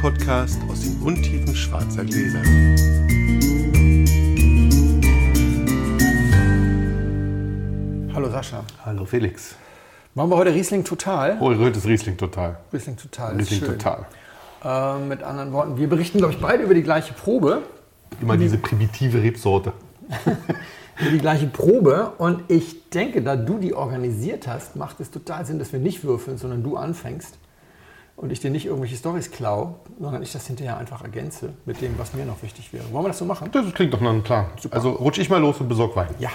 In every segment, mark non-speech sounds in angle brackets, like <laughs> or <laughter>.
Podcast aus den Untiefen schwarzer Gläser. Hallo Sascha. Hallo Felix. Machen wir heute Riesling total? Oh, heute ist Riesling total. Riesling total. ist Riesling schön. total. Äh, mit anderen Worten, wir berichten, glaube ich, beide über die gleiche Probe. Immer diese primitive Rebsorte. <laughs> Über die gleiche Probe. Und ich denke, da du die organisiert hast, macht es total Sinn, dass wir nicht würfeln, sondern du anfängst. Und ich dir nicht irgendwelche Storys klaue, sondern ich das hinterher einfach ergänze mit dem, was mir noch wichtig wäre. Wollen wir das so machen? Das klingt doch nach einem Plan. Also rutsch ich mal los und besorg Wein. Ja.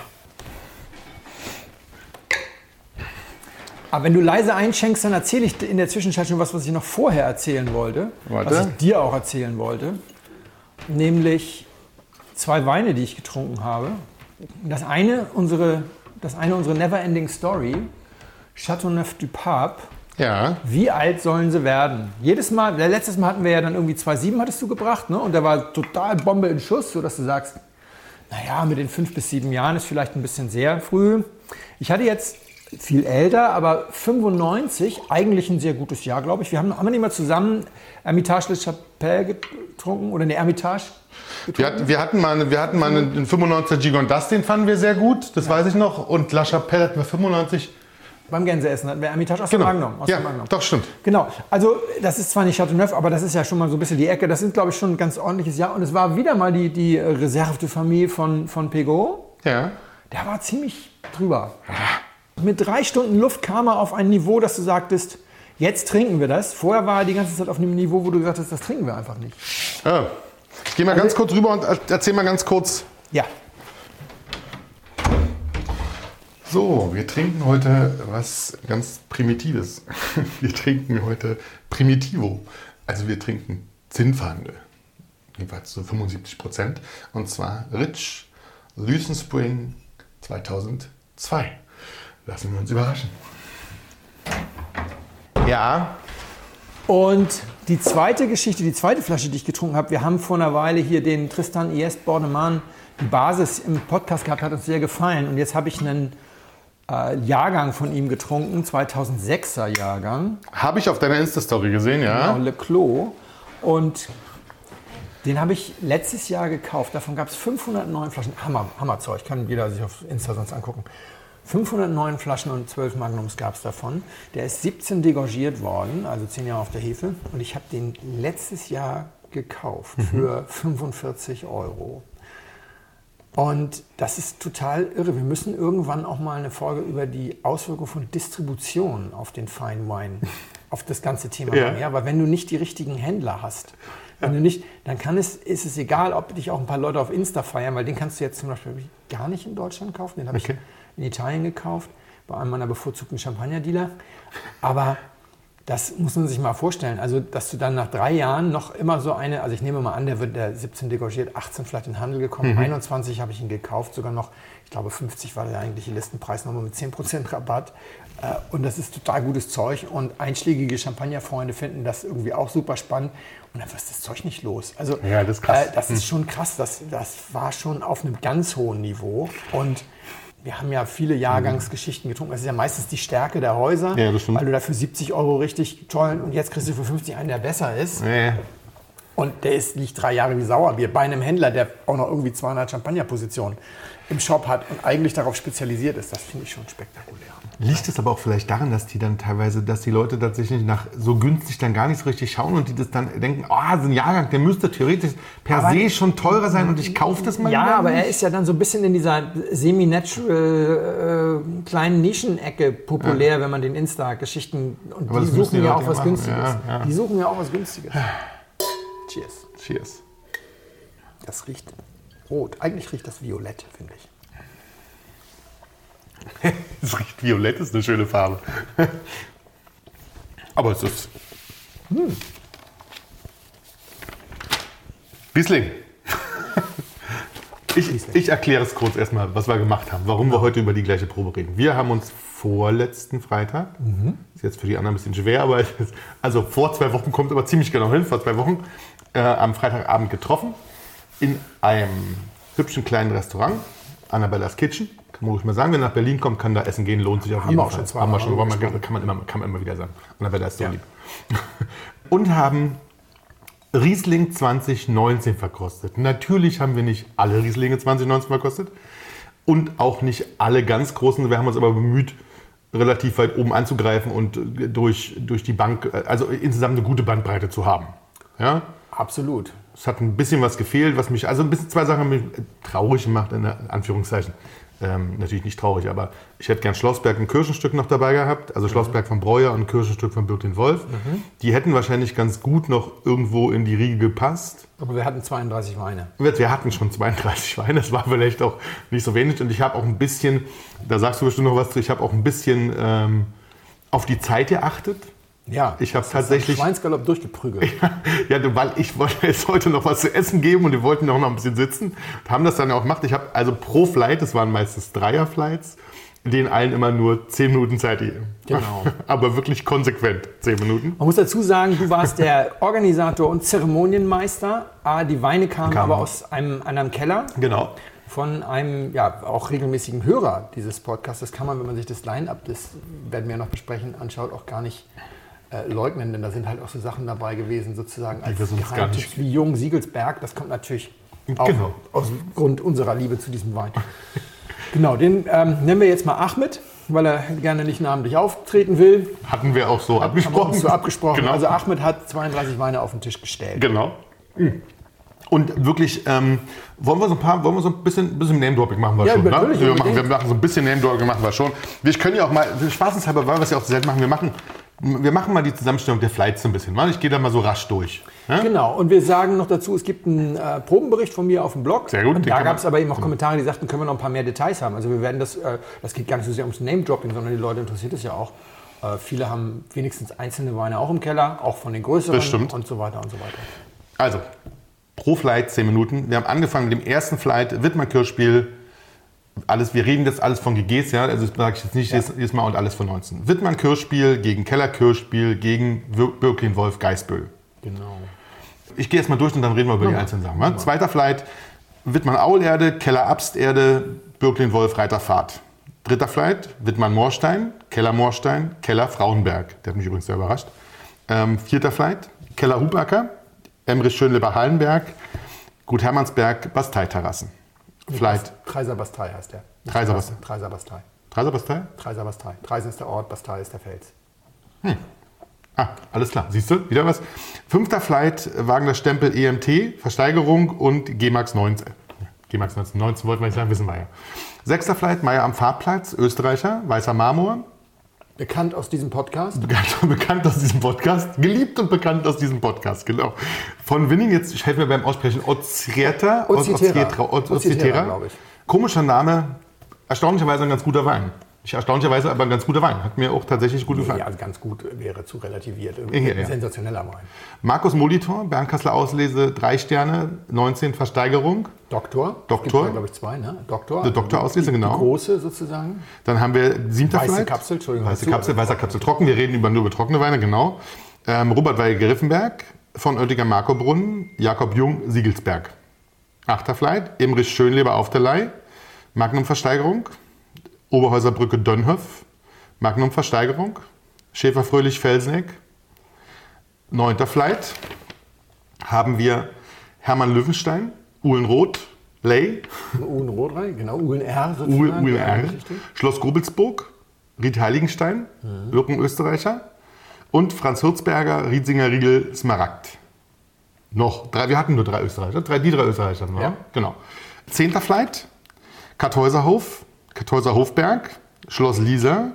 Aber wenn du leise einschenkst, dann erzähle ich in der Zwischenzeit schon was, was ich noch vorher erzählen wollte. Warte. Was ich dir auch erzählen wollte. Nämlich zwei Weine, die ich getrunken habe. Das eine, unsere, das eine unsere Neverending Story, Chateauneuf du Pape. Ja. Wie alt sollen sie werden? Jedes Mal, letztes Mal hatten wir ja dann irgendwie 2,7 hattest du gebracht, ne? Und der war total Bombe in Schuss, sodass du sagst, naja, mit den fünf bis sieben Jahren ist vielleicht ein bisschen sehr früh. Ich hatte jetzt viel älter, aber 95, eigentlich ein sehr gutes Jahr, glaube ich. Wir haben, haben wir nicht mal zusammen Hermitage de Chapelle getrunken oder eine Hermitage? Wir hatten, wir hatten mal, wir hatten mal einen 95er Gigondas, den fanden wir sehr gut, das weiß ich noch. Und La Chapelle hatten wir 95. Beim Gänseessen hatten wir Hermitage aus Genau. dem Magnum. Aus ja, dem Magnum. doch, stimmt. Genau, also das ist zwar nicht Chateauneuf, aber das ist ja schon mal so ein bisschen die Ecke. Das sind, glaube ich, schon ein ganz ordentliches Jahr. Und es war wieder mal die, die Reserve de Famille von, von Pegot. Ja. Der war ziemlich drüber. Mit drei Stunden Luft kam er auf ein Niveau, dass du sagtest, jetzt trinken wir das. Vorher war er die ganze Zeit auf einem Niveau, wo du gesagt hast, das trinken wir einfach nicht. ja. Ich gehe mal ganz kurz rüber und erzähl mal ganz kurz. Ja, So, wir trinken heute was ganz Primitives. <laughs> Wir trinken heute Primitivo. Also wir trinken Zinnfahndel. Jedenfalls zu 75 Prozent. Und zwar Rich Lucen Spring 2002. Lassen wir uns überraschen. Ja, Und die zweite Geschichte, die zweite Flasche, die ich getrunken habe, wir haben vor einer Weile hier den Tristan Iest Bornemann, die Basis im Podcast gehabt, hat uns sehr gefallen. Und jetzt habe ich einen äh, Jahrgang von ihm getrunken, 2006er Jahrgang, habe ich auf deiner Insta-Story gesehen, ja. genau, Le Clos. Und den habe ich letztes Jahr gekauft. Davon gab es 509 Flaschen. Hammer, Hammerzeug, kann jeder sich auf Insta sonst angucken. 509 Flaschen und 12 Magnums gab es davon. Der ist 17 degorgiert worden, also 10 Jahre auf der Hefe. Und ich habe den letztes Jahr gekauft für 45 Euro. Und das ist total irre. Wir müssen irgendwann auch mal eine Folge über die Auswirkungen von Distribution auf den Fine Wine, <laughs> auf das ganze Thema Ja. machen. Ja, weil wenn du nicht die richtigen Händler hast, wenn du nicht, dann kann es, ist es egal, ob dich auch ein paar Leute auf Insta feiern, weil den kannst du jetzt zum Beispiel gar nicht in Deutschland kaufen. Den habe Okay. ich in Italien gekauft, bei einem meiner bevorzugten Champagner-Dealer. Aber das muss man sich mal vorstellen. Also, dass du dann nach drei Jahren noch immer so eine, also ich nehme mal an, der wird der 17 degorgiert, 18 vielleicht in den Handel gekommen, 21 habe ich ihn gekauft, sogar noch, ich glaube 50 war der eigentliche Listenpreis, nochmal mit 10% Rabatt. Äh, Und das ist total gutes Zeug und einschlägige Champagnerfreunde finden das irgendwie auch super spannend und dann wirst das Zeug nicht los. Also Ja, das ist krass. Äh, das ist schon krass, das, das war schon auf einem ganz hohen Niveau und wir haben ja viele Jahrgangsgeschichten getrunken. Das ist ja meistens die Stärke der Häuser, Ja, weil du da für 70 Euro richtig toll und jetzt kriegst du für 50 einen, der besser ist. Nee. Und der ist, liegt drei Jahre wie Sauerbier bei einem Händler, der auch noch irgendwie 200 Champagnerpositionen im Shop hat und eigentlich darauf spezialisiert ist. Das finde ich schon spektakulär. Liegt es aber auch vielleicht daran, dass die dann teilweise, dass die Leute tatsächlich nach so günstig dann gar nicht so richtig schauen und die das dann denken, oh, so ein Jahrgang, der müsste theoretisch per Aber- se schon teurer sein und ich kaufe das mal Ja, aber nicht. er ist ja dann so ein bisschen in dieser semi-natural äh, kleinen Nischenecke populär, wenn man den Insta-Geschichten und Aber die suchen ja auch was ja machen. Günstiges. Ja, ja. Die suchen ja auch was Günstiges. <sighs> Cheers. Cheers. Das riecht rot. Eigentlich riecht das violett, finde ich. <laughs> Es riecht violett, ist eine schöne Farbe. <laughs> Aber es ist. Hm. Riesling. Ich, ich erkläre es kurz erstmal, was wir gemacht haben, warum wir heute über die gleiche Probe reden. Wir haben uns vorletzten Freitag, Mhm. ist jetzt für die anderen ein bisschen schwer, aber ist, also vor zwei Wochen kommt aber ziemlich genau hin, vor zwei Wochen, äh, am Freitagabend getroffen in einem hübschen kleinen Restaurant, Annabellas Kitchen. Kann man ruhig mal sagen, wenn nach Berlin kommt, kann da essen gehen, lohnt sich auf Haben jeden Fall. schon zweimal Haben wir schon, man, kann man, immer, kann man immer wieder sagen. Annabella ist so lieb. <laughs> Und haben Riesling 2019 verkostet. Natürlich haben wir nicht alle Rieslinge 2019 verkostet und auch nicht alle ganz großen. Wir haben uns aber bemüht, relativ weit oben anzugreifen und durch, durch die Bank, also insgesamt eine gute Bandbreite zu haben. Ja? Absolut. Es hat ein bisschen was gefehlt, was mich, also ein bisschen zwei Sachen haben mich traurig gemacht, in Anführungszeichen. Ähm, natürlich nicht traurig, aber ich hätte gern Schlossberg ein Kirchenstück noch dabei gehabt, also Schlossberg von Breuer und ein Kirchenstück von Birkin Wolf. Die hätten wahrscheinlich ganz gut noch irgendwo in die Riege gepasst. Aber wir hatten 32 Weine. Wir wir hatten schon 32 <laughs> Weine, das war vielleicht auch nicht so wenig. Und ich habe auch ein bisschen, da sagst du bestimmt noch was zu, ich habe auch ein bisschen ähm, auf die Zeit geachtet. Ja. Ich habe tatsächlich- Schweinsgalopp durchgeprügelt. <laughs> Ja, du, weil ich wollte jetzt heute noch was zu essen geben und wir wollten auch noch ein bisschen sitzen. Und haben das dann auch gemacht. Ich habe also pro Flight, das waren meistens Dreier-Flights, denen allen immer nur 10 Minuten Zeit gegeben. Genau. <laughs> Aber wirklich konsequent 10 Minuten. Man muss dazu sagen, du warst der Organisator und Zeremonienmeister. Ah, die Weine kamen Kamen. aber aus einem, einem Keller Genau. von einem ja, auch regelmäßigen Hörer dieses Podcasts. Das kann man, wenn man sich das Line-Up, das werden wir ja noch besprechen, anschaut, auch gar nicht äh, leugnen, denn da sind halt auch so Sachen dabei gewesen, sozusagen als Geheimtipps wie Jung Siegelsberg. Das kommt natürlich auch Genau. aus Grund unserer Liebe zu diesem Wein. <laughs> genau, den ähm, nennen wir jetzt mal Ahmed, weil er gerne nicht namentlich auftreten will. Hatten wir auch so wir abgesprochen. uns so abgesprochen. Genau. Also Ahmed hat 32 Weine auf den Tisch gestellt. Genau. Und wirklich, ähm, wollen wir so ein paar, wollen wir so ein bisschen, bisschen Name-Dropping machen wir Ja, schon, ne? Wir machen, wir machen so ein bisschen Name-Dropping machen wir schon. Wir können ja auch mal, spaßenshalber, weil wir es ja auch selten machen, wir machen, wir machen mal die Zusammenstellung der Flights so ein bisschen. Ich gehe da mal so rasch durch. Ne? Genau, und wir sagen noch dazu, es gibt einen äh, Probenbericht von mir auf dem Blog. Sehr gut, Und da gab es aber eben auch Kommentare, die sagten, können wir noch ein paar mehr Details haben. Also wir werden das, äh, das geht gar nicht so sehr ums Name-Dropping, sondern die Leute interessiert es ja auch. Äh, viele haben wenigstens einzelne Weine auch im Keller, auch von den größeren und so weiter und so weiter. Also, pro Flight 10 Minuten. Wir haben angefangen mit dem ersten Flight, Wittmann-Kirchspiel. Alles, wir reden jetzt alles von GGs, ja, also das sage ich jetzt nicht jedes, jedes Mal und alles von 19. Wittmann-Kirchspiel gegen Keller-Kirchspiel gegen Wir- Birklin-Wolf Geisbüll. Genau. Ich gehe jetzt mal durch und dann reden wir über die einzelnen Sachen. wa? Zweiter Flight, Wittmann-Aulerde, Keller-Absterde, Birklin-Wolf, Reiterfahrt. Dritter Flight, Wittmann-Moorstein, Keller-Moorstein, Keller-Frauenberg. Der hat mich übrigens sehr überrascht. Ähm, vierter Flight, Keller-Hubacker, Emrich Schönleber-Hallenberg, Gut Hermannsberg, Bastei-Terrassen. Flight, Treiser Bastei heißt der. Treiser, Bastei. Treiser Bastei. Dreiser Bastei? Treiser Bastei. Treisen ist der Ort, Bastei ist der Fels. Ah, alles klar. Siehst du, wieder was. Fünfter Flight, Wagner Stempel EMT, Versteigerung und G-Max 19. G-Max 19, 19 wollten wir nicht sagen, wissen wir ja. Sechster Flight, Meier am Fahrplatz, Österreicher, Weißer Marmor. Bekannt aus diesem Podcast. Bekannt, <laughs> bekannt aus diesem Podcast. Geliebt und bekannt aus diesem Podcast, genau. Von Winning, jetzt, ich helfe mir beim Aussprechen, Ozrieta. Ozitera. Oz- Ozitera, Ozitera. glaube ich. Komischer Name, erstaunlicherweise ein ganz guter Wein. Ich erstaunlicherweise aber ein ganz guter Wein. Hat mir auch tatsächlich gut gefallen. Ja, also ganz gut wäre zu relativiert. Ja, ja. Sensationeller Wein. Markus Molitor, Bernkasseler Auslese, drei Sterne, 19 Versteigerung. Doktor. Doktor. Glaube ich, zwei, ne? Doktor. Der Doktorauslese, die, genau. Die große sozusagen. Dann haben wir siebter Weiße Flight. Kapsel, Entschuldigung, Weiße Kapsel, weißer Kapsel trocken. Wir reden über, nur über trockene Weine, genau. Ähm, Robert Weil Griffenberg, von Oettinger Markobrunnen, Jakob Jung, Siegelsberg. Achter Flight, Emrich Schönleber auf der Leih, Magnum Versteigerung, Oberhäuser Brücke Dönhoff, Magnum Versteigerung, Schäfer Fröhlich Felseneck. Neunter Flight haben wir Hermann Löwenstein, Uhlenroth, Ley, Uhren Rotrein, genau. Uhren R sozusagen. Richtig. Schloss Grubelsburg, Ried Heiligenstein, Wirken Österreicher und Franz Hirzberger, Riedsinger Riegel, Smaragd. Noch drei, wir hatten nur drei Österreicher, drei, die drei Österreicher. Ja. Genau. Zehnter Flight, Kartäuserhof, Kartäuser Hofberg, Schloss Lisa,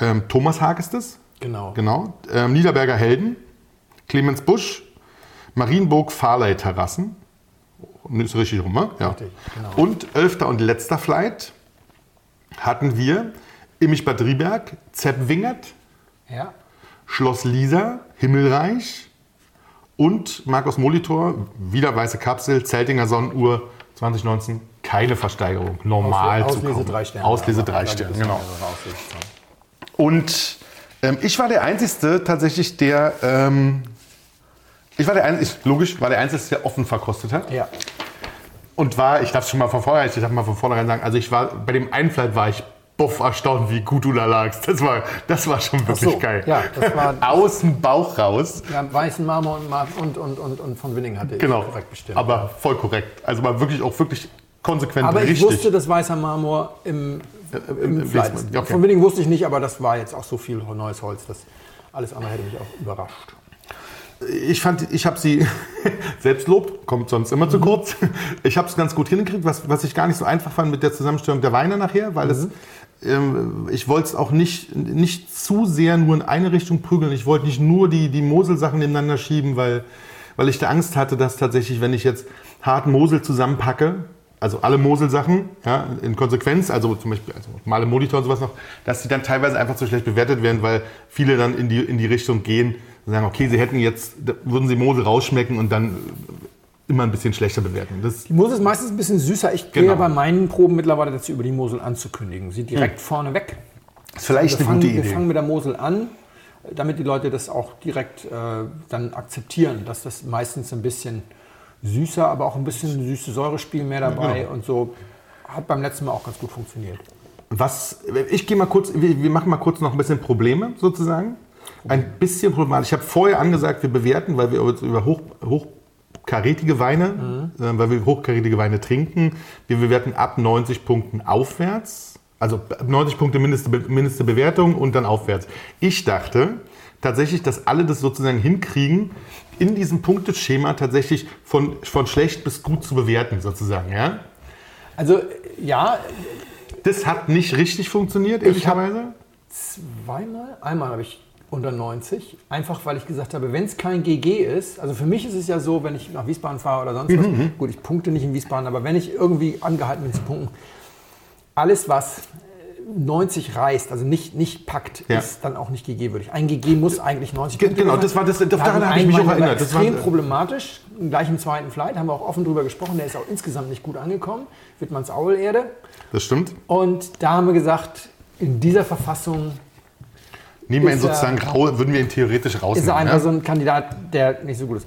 ähm, Thomas Haag ist es, Genau. genau, ähm, Niederberger Helden, Clemens Busch, Marienburg Fahrlei Terrassen, ist richtig rum, ne? Ja. Richtig, genau. Und elfter und letzter Flight hatten wir Immich Bad Rieberg, Zepp Wingert, Ja. Schloss Lisa, Himmelreich und Markus Molitor, wieder weiße Kapsel, Zeltinger Sonnenuhr 2019, keine Versteigerung, normal zu Auslese drei Sterne. Auslese drei Sterne, es genau. Und ähm, ich war der Einzige tatsächlich, der, ähm, ich war der Einzige, logisch, war der Einzige, der offen verkostet hat. Ja. Und war, ich darf schon mal von vornherein, ich darf mal von vornherein sagen, also ich war, bei dem einen Flight war ich boff erstaunt, wie gut du da lagst. Das war, das war schon wirklich so, geil. ja, das war- <laughs> Aus dem Bauch raus. Ja, weißen Marmor und, und, und, und, und von Winning hatte ich Genau. korrekt bestimmt. Aber voll korrekt. Also war wirklich auch wirklich konsequent Aber ich richtig. wusste, dass weißer Marmor im, im, im Fleiß. Wesentlichen, okay. Von Winning wusste ich nicht, aber das war jetzt auch so viel neues Holz, dass alles andere hätte mich auch überrascht. ich fand, ich habe sie, <laughs> Selbstlob kommt sonst immer zu Mhm. kurz. Ich habe es ganz gut hingekriegt, was, was ich gar nicht so einfach fand mit der Zusammenstellung der Weine nachher, weil es, Mhm. ähm, ich wollte es auch nicht, nicht zu sehr nur in eine Richtung prügeln. Ich wollte nicht nur die, die Mosel-Sachen nebeneinander schieben, weil, weil ich da Angst hatte, dass tatsächlich, wenn ich jetzt harten Mosel zusammenpacke, also alle Mosel-Sachen, ja, in Konsequenz, also zum Beispiel also Male Monitor und sowas noch, dass die dann teilweise einfach zu schlecht bewertet werden, weil viele dann in die, in die Richtung gehen und sagen, okay, sie hätten jetzt, würden sie Mosel rausschmecken und dann immer ein bisschen schlechter bewerten. Das, Die Mosel ist meistens ein bisschen süßer. Ich gehe Genau. bei meinen Proben mittlerweile dazu über die Mosel anzukündigen. Sie direkt vorne weg. ist vielleicht Wir eine fangen, gute wir Idee. fangen mit der Mosel an, damit die Leute das auch direkt äh, dann akzeptieren, dass das meistens ein bisschen süßer, aber auch ein bisschen süße Säurespiel mehr dabei genau. und so. Hat beim letzten Mal auch ganz gut funktioniert. Was, ich gehe mal kurz, wir, wir machen mal kurz noch ein bisschen Probleme sozusagen. Ein bisschen problematisch. Ich habe vorher angesagt, wir bewerten, weil wir über hoch, hochkarätige Weine, äh, weil wir hochkarätige Weine trinken. Wir bewerten ab 90 Punkten aufwärts. Also ab 90 Punkte mindeste, mindeste Bewertung und dann aufwärts. Ich dachte tatsächlich, dass alle das sozusagen hinkriegen, in diesem Punkteschema tatsächlich von, von schlecht bis gut zu bewerten, sozusagen. Ja? Also ja, Das hat nicht richtig funktioniert, ehrlicherweise. zweimal, einmal habe ich unter 90, einfach weil ich gesagt habe, wenn es kein GG ist, also für mich ist es ja so, wenn ich nach Wiesbaden fahre oder sonst was, Mhm, gut, ich punkte nicht in Wiesbaden, aber wenn ich irgendwie angehalten bin zu punkten, alles was 90 reißt, also nicht, nicht packt, Ja. ist dann auch nicht GG-würdig. Ein GG muss eigentlich 90 Ge- Punkte genau, das war das- Da daran habe ich mich auch erinnert. Das war- extrem problematisch, gleich im zweiten Flight, haben wir auch offen drüber gesprochen, der ist auch insgesamt nicht gut angekommen, Wittmanns Aulerde. Das stimmt. Und da haben wir gesagt, in dieser Verfassung Nehmen wir ihn Ist er- sozusagen rau, würden wir ihn theoretisch ist rausnehmen. er einfach ne? so ein Kandidat, der nicht so gut ist.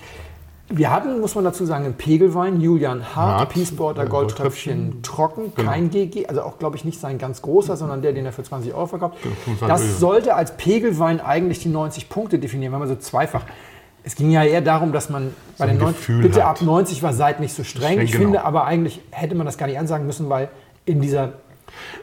Wir hatten, muss man dazu sagen, einen Pegelwein, Julian Hart, Hart, Peaceborder Goldtröpfchen trocken, Genau. kein GG, also auch, glaube ich, nicht sein ganz großer, sondern der, den er für 20 Euro verkauft. 25 Euro. Das sollte als Pegelwein eigentlich die 90 Punkte definieren, wenn man so zweifach. Es ging ja eher darum, dass man bei den 90, Gefühl bitte hat. ab 90 war seid nicht so streng. Streng, Ich genau. finde aber eigentlich hätte man das gar nicht ansagen müssen, weil in dieser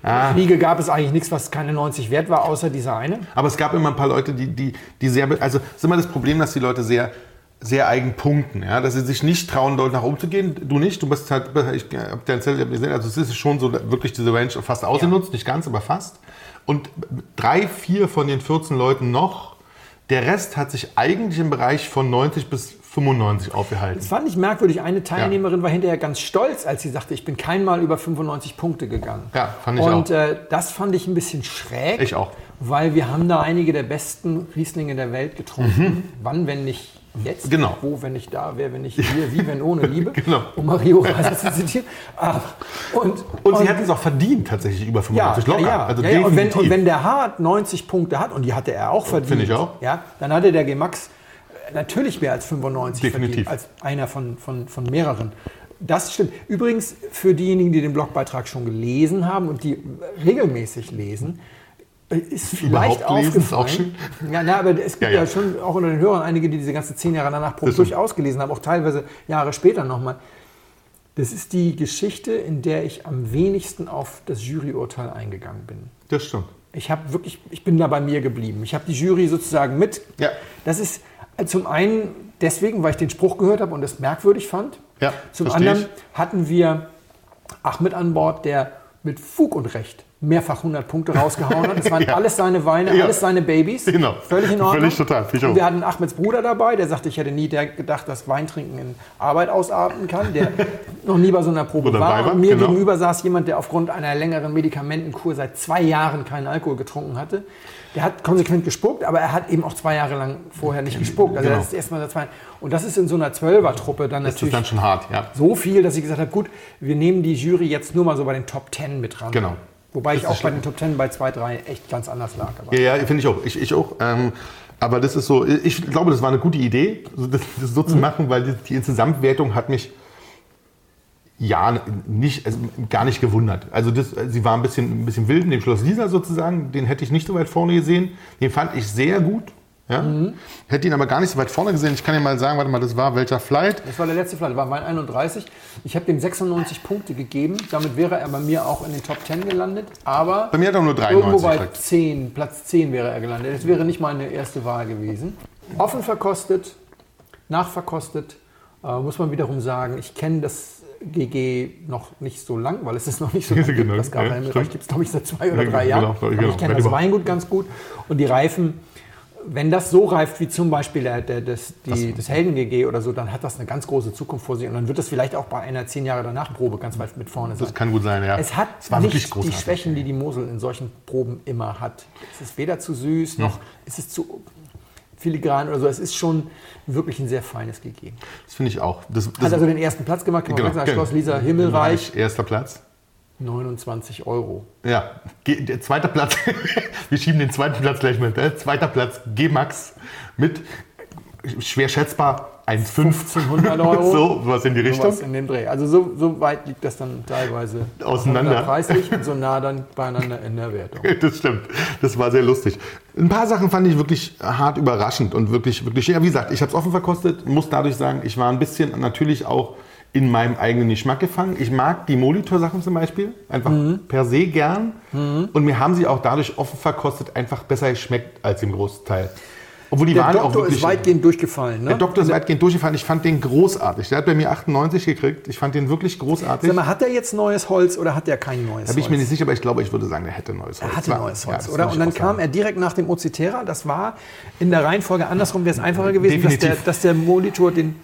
Ah. Riege gab es eigentlich nichts, was keine 90 wert war, außer dieser eine. Aber es gab immer ein paar Leute, die, die, die sehr, also es ist immer das Problem, dass die Leute sehr, sehr eigen punkten, ja? dass sie sich nicht trauen, dort nach oben zu gehen. Du nicht, du bist halt, ich habe dein Zettel gesehen, also es ist schon so wirklich diese Range fast ausgenutzt, nicht ganz, aber fast. Und drei, vier von den 14 Leuten noch, der Rest hat sich eigentlich im Bereich von 90 bis 95 aufgehalten. Das fand ich merkwürdig. Eine Teilnehmerin war hinterher ganz stolz, als sie sagte, ich bin keinmal über 95 Punkte gegangen. Ja, fand ich Und auch. äh, das fand ich ein bisschen schräg. Ich auch. Weil wir haben da einige der besten Rieslinge der Welt getrunken. Wann, wenn nicht jetzt? Mhm. Genau. Wo, wenn nicht da? Wer, wenn nicht hier? Wie, wenn ohne Liebe? <laughs> Genau. Um Mario Reiser zu zitieren. Ah, und, Und sie hätten es auch verdient, tatsächlich über ja, 95 locker. ja, also ja, ja. Und, wenn, und wenn der Hart 90 Punkte hat, und die hatte er auch verdient, Finde ich auch. Ja, dann hatte der G-Max äh, natürlich mehr als 95 Definitiv. verdient, als einer von, von, von mehreren. Das stimmt. Übrigens, für diejenigen, die den Blogbeitrag schon gelesen haben und die regelmäßig lesen, äh, ist vielleicht lesen ist aufgefallen. auch Ja, na, aber es gibt Ja, ja, ja. schon auch unter den Hörern einige, die diese ganze zehn Jahre danach Das durchaus gelesen haben, auch teilweise Jahre später nochmal. Das ist die Geschichte, in der ich am wenigsten auf das Juryurteil eingegangen bin. das stimmt. Ich habe wirklich, ich bin da bei mir geblieben. Ich habe die Jury sozusagen mit. Ja. Das ist äh, zum einen deswegen, weil ich den Spruch gehört habe und es merkwürdig fand. Ja, Zum anderen ich. hatten wir Ahmed an Bord, der mit Fug und Recht mehrfach 100 Punkte rausgehauen hat. Das waren <laughs> Ja. alles seine Weine, Ja. alles seine Babys. Genau. Völlig in Ordnung. Völlig total, Und wir hatten Ahmeds Bruder dabei, der sagte, ich hätte nie gedacht, dass Weintrinken in Arbeit ausarten kann, der <laughs> noch nie bei so einer Probe dabei war. Und mir genau. gegenüber saß jemand, der aufgrund einer längeren Medikamentenkur seit zwei Jahren keinen Alkohol getrunken hatte. Der hat konsequent gespuckt, aber er hat eben auch zwei Jahre lang vorher nicht gespuckt. Also Genau. das ist erstmal seit zwei Und das ist in so einer Zwölfer-Truppe dann Das ist natürlich dann schon hart, ja. so viel, dass ich gesagt habe, gut, wir nehmen die Jury jetzt nur mal so bei den Top Ten mit ran. Genau. Wobei ich auch bei den Top Ten bei zwei, drei echt ganz anders lag. Aber Ja, ja, finde ich auch. Ich, ich auch. Ähm, aber das ist so, ich glaube, das war eine gute Idee, das, das so zu Mhm. machen, weil die, die Gesamtwertung hat mich ja, nicht, also gar nicht gewundert. Also das, sie war ein bisschen, ein bisschen wild in dem Schloss Lisa sozusagen. Den hätte ich nicht so weit vorne gesehen. Den fand ich sehr gut. Ja? Hätte ihn aber gar nicht so weit vorne gesehen. Ich kann dir mal sagen, warte mal, das war welcher Flight? Das war der letzte Flight, war mein 31. Ich habe dem 96 Punkte gegeben. Damit wäre er bei mir auch in den Top 10 gelandet. Aber Bei mir hat er nur irgendwo 93 bei gekriegt. 10, Platz 10 wäre er gelandet. Das wäre nicht meine erste Wahl gewesen. Offen verkostet, nachverkostet, äh, muss man wiederum sagen, ich kenne das GG noch nicht so lang, weil es ist noch nicht so <laughs> lang. Genau, Das ja, stimmt. gibt es, glaube ich, seit zwei oder Ja, drei genau, Jahren. genau, Aber ich kenne das genau. Weingut ganz gut. Und die Reifen, wenn das so reift wie zum Beispiel der, der, das, die, das Helden-GG oder so, dann hat das eine ganz große Zukunft vor sich. Und dann wird das vielleicht auch bei einer zehn Jahre danach Probe ganz weit mit vorne sein. Das kann gut sein, ja. Es hat Es war nicht die. Schwächen, die die Mosel in solchen Proben immer hat. Es ist weder zu süß, noch ist es zu filigran oder so. Es ist schon wirklich ein sehr feines GG. Das finde ich auch. Das, das, Hat also den ersten Platz gemacht, kann man genau, sagen, genau. Schloss Lisa Himmelreich, Erster Platz. 29 Euro. Ja, der zweite Platz. <laughs> Wir schieben den zweiten Platz gleich mit. Äh, zweiter Platz G-Max mit schwer schätzbar 1,5. 1500 Euro. <laughs> so, was in die Richtung. Sowas in dem Dreh. Also so, so weit liegt das dann teilweise Auseinander. preislich und so <laughs> nah dann beieinander in der Wertung. Das stimmt. Das war sehr lustig. Ein paar Sachen fand ich wirklich hart überraschend und wirklich, wirklich, ja, wie gesagt, ich habe es offen verkostet, muss dadurch sagen, ich war ein bisschen natürlich auch in meinem eigenen Geschmack gefangen. Ich mag die Molitor-Sachen zum Beispiel einfach Mhm. per se gern. Und mir haben sie auch dadurch offen verkostet einfach besser geschmeckt als im Großteil. Obwohl die Der waren auch Doktor wirklich. ist weitgehend durchgefallen. Ne? der Doktor ist weitgehend durchgefallen. Ich fand den großartig. Der hat bei mir 98 gekriegt. Ich fand den wirklich großartig. Sag mal, hat er jetzt neues Holz oder hat er kein neues Da bin ich mir nicht sicher, aber ich glaube, ich würde sagen, der hätte neues Holz. Er hatte War- neues ja, Holz, das oder? Und dann auch kam er direkt nach dem Ocitera. Das war in der Reihenfolge andersrum, wäre es einfacher gewesen, dass der, dass der Molitor den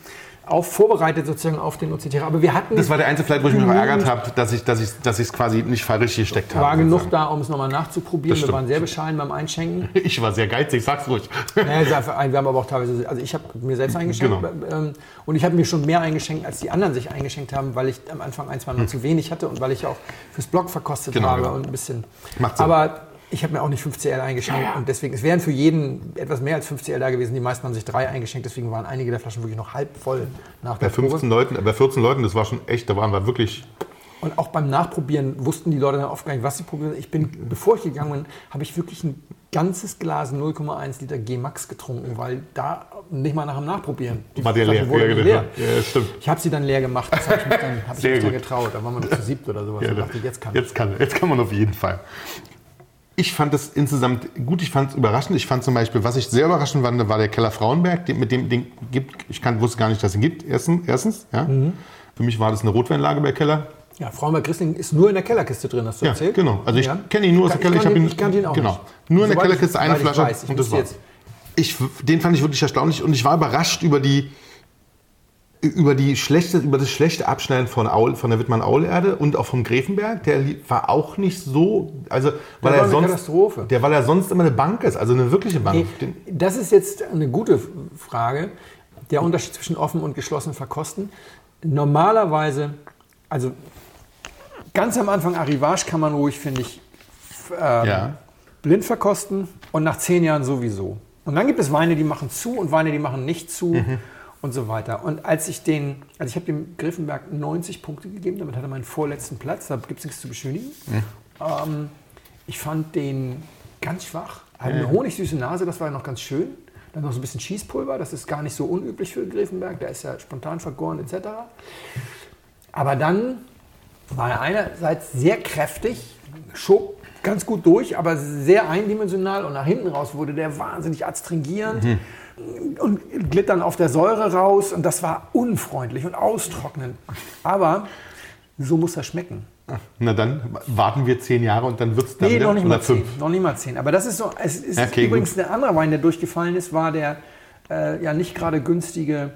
auch vorbereitet sozusagen auf den Ocitera. Aber wir hatten Das war der einzige Flight, wo ich mich noch verärgert habe, dass ich es dass ich, dass ich's quasi nicht falsch richtig gesteckt habe. war genug da, um es nochmal nachzuprobieren. Wir waren sehr bescheiden beim Einschenken. <laughs> Ich war sehr geizig, sag's ruhig. Naja, wir haben aber auch teilweise, also ich habe mir selbst <laughs> eingeschenkt Genau. ähm, und ich habe mir schon mehr eingeschenkt, als die anderen sich eingeschenkt haben, weil ich am Anfang ein, zwei Mal zu wenig hatte und weil ich auch fürs Blog verkostet Genau, habe genau. und ein bisschen. Macht Sinn. Aber ich habe mir auch nicht 5 CL eingeschenkt und deswegen, es wären für jeden etwas mehr als 5 CL da gewesen. Die meisten haben sich drei eingeschenkt, deswegen waren einige der Flaschen wirklich noch halb voll nach Bei der 15 Probe. Leuten, bei 14 Leuten, das war schon echt, da waren wir wirklich. Und auch beim Nachprobieren wussten die Leute dann oft gar nicht, was sie probieren. Ich bin, bevor ich gegangen bin, habe ich wirklich ein ganzes Glas 0,1 Liter G-Max getrunken, weil da nicht mal nach dem Nachprobieren. Die War der Flasche leer. wurde Ja, nicht genau. leer. Ja, stimmt. Ich habe sie dann leer gemacht. Das habe ich mich dann, hab ich mich dann getraut. Da waren wir noch zu siebt oder sowas. Ja, und dachte, jetzt kann ich. jetzt kann Jetzt kann man auf jeden Fall. Ich fand das insgesamt gut, ich fand es überraschend. Ich fand zum Beispiel, was ich sehr überraschend fand, war der Keller Frauenberg, mit dem den gibt. Ich kann, wusste gar nicht, dass es ihn gibt. Erstens, erstens ja. Mhm. Für mich war das eine Rotweinlage bei Keller. Ja, Frauenberg Riesling ist nur in der Kellerkiste drin, hast du Ja, erzählt? genau. Also ich Ja. kenne ihn nur aus der Ich Keller. kan- hab ich ich kannte ihn auch genau. nicht. Nur in der ich- Kellerkiste eine soweit ich Flasche weiß. Ich und das war's. jetzt- Ich, den fand ich wirklich erstaunlich und ich war überrascht über die über die schlechte, über das schlechte Abschneiden von, Aul, von der Wittmann-Aul-Erde und auch vom Gräfenberg. Der war auch nicht so, also weil war er eine sonst, Katastrophe. der weil er sonst immer eine Bank ist, also eine wirkliche Bank. Nee, das ist jetzt eine gute Frage. Der Unterschied zwischen offen und geschlossen verkosten. Normalerweise, also ganz am Anfang Arrivage kann man ruhig, finde ich, ähm, Ja. blind verkosten und nach zehn Jahren sowieso. Und dann gibt es Weine, die machen zu und Weine, die machen nicht zu Mhm. Und so weiter. Und als ich den, also ich habe dem Griffenberg 90 Punkte gegeben, damit hat er meinen vorletzten Platz, da gibt es nichts zu beschönigen. Mhm. Ähm, ich fand den ganz schwach. Hat eine honigsüße Nase, das war noch ganz schön. Dann noch so ein bisschen Schießpulver, das ist gar nicht so unüblich für Griffenberg, der ist ja spontan vergoren etc. Aber dann war er einerseits sehr kräftig, schob ganz gut durch, aber sehr eindimensional und nach hinten raus wurde der wahnsinnig adstringierend und glitt dann auf der Säure raus und das war unfreundlich und austrocknend. Aber so muss er schmecken. na dann warten wir zehn Jahre und dann wird es dann Nee, wieder noch nicht mal fünf. zehn. Noch nicht mal zehn. Aber das ist so. Es ist Okay, übrigens gut. der andere Wein, der durchgefallen ist, war der äh, ja nicht gerade günstige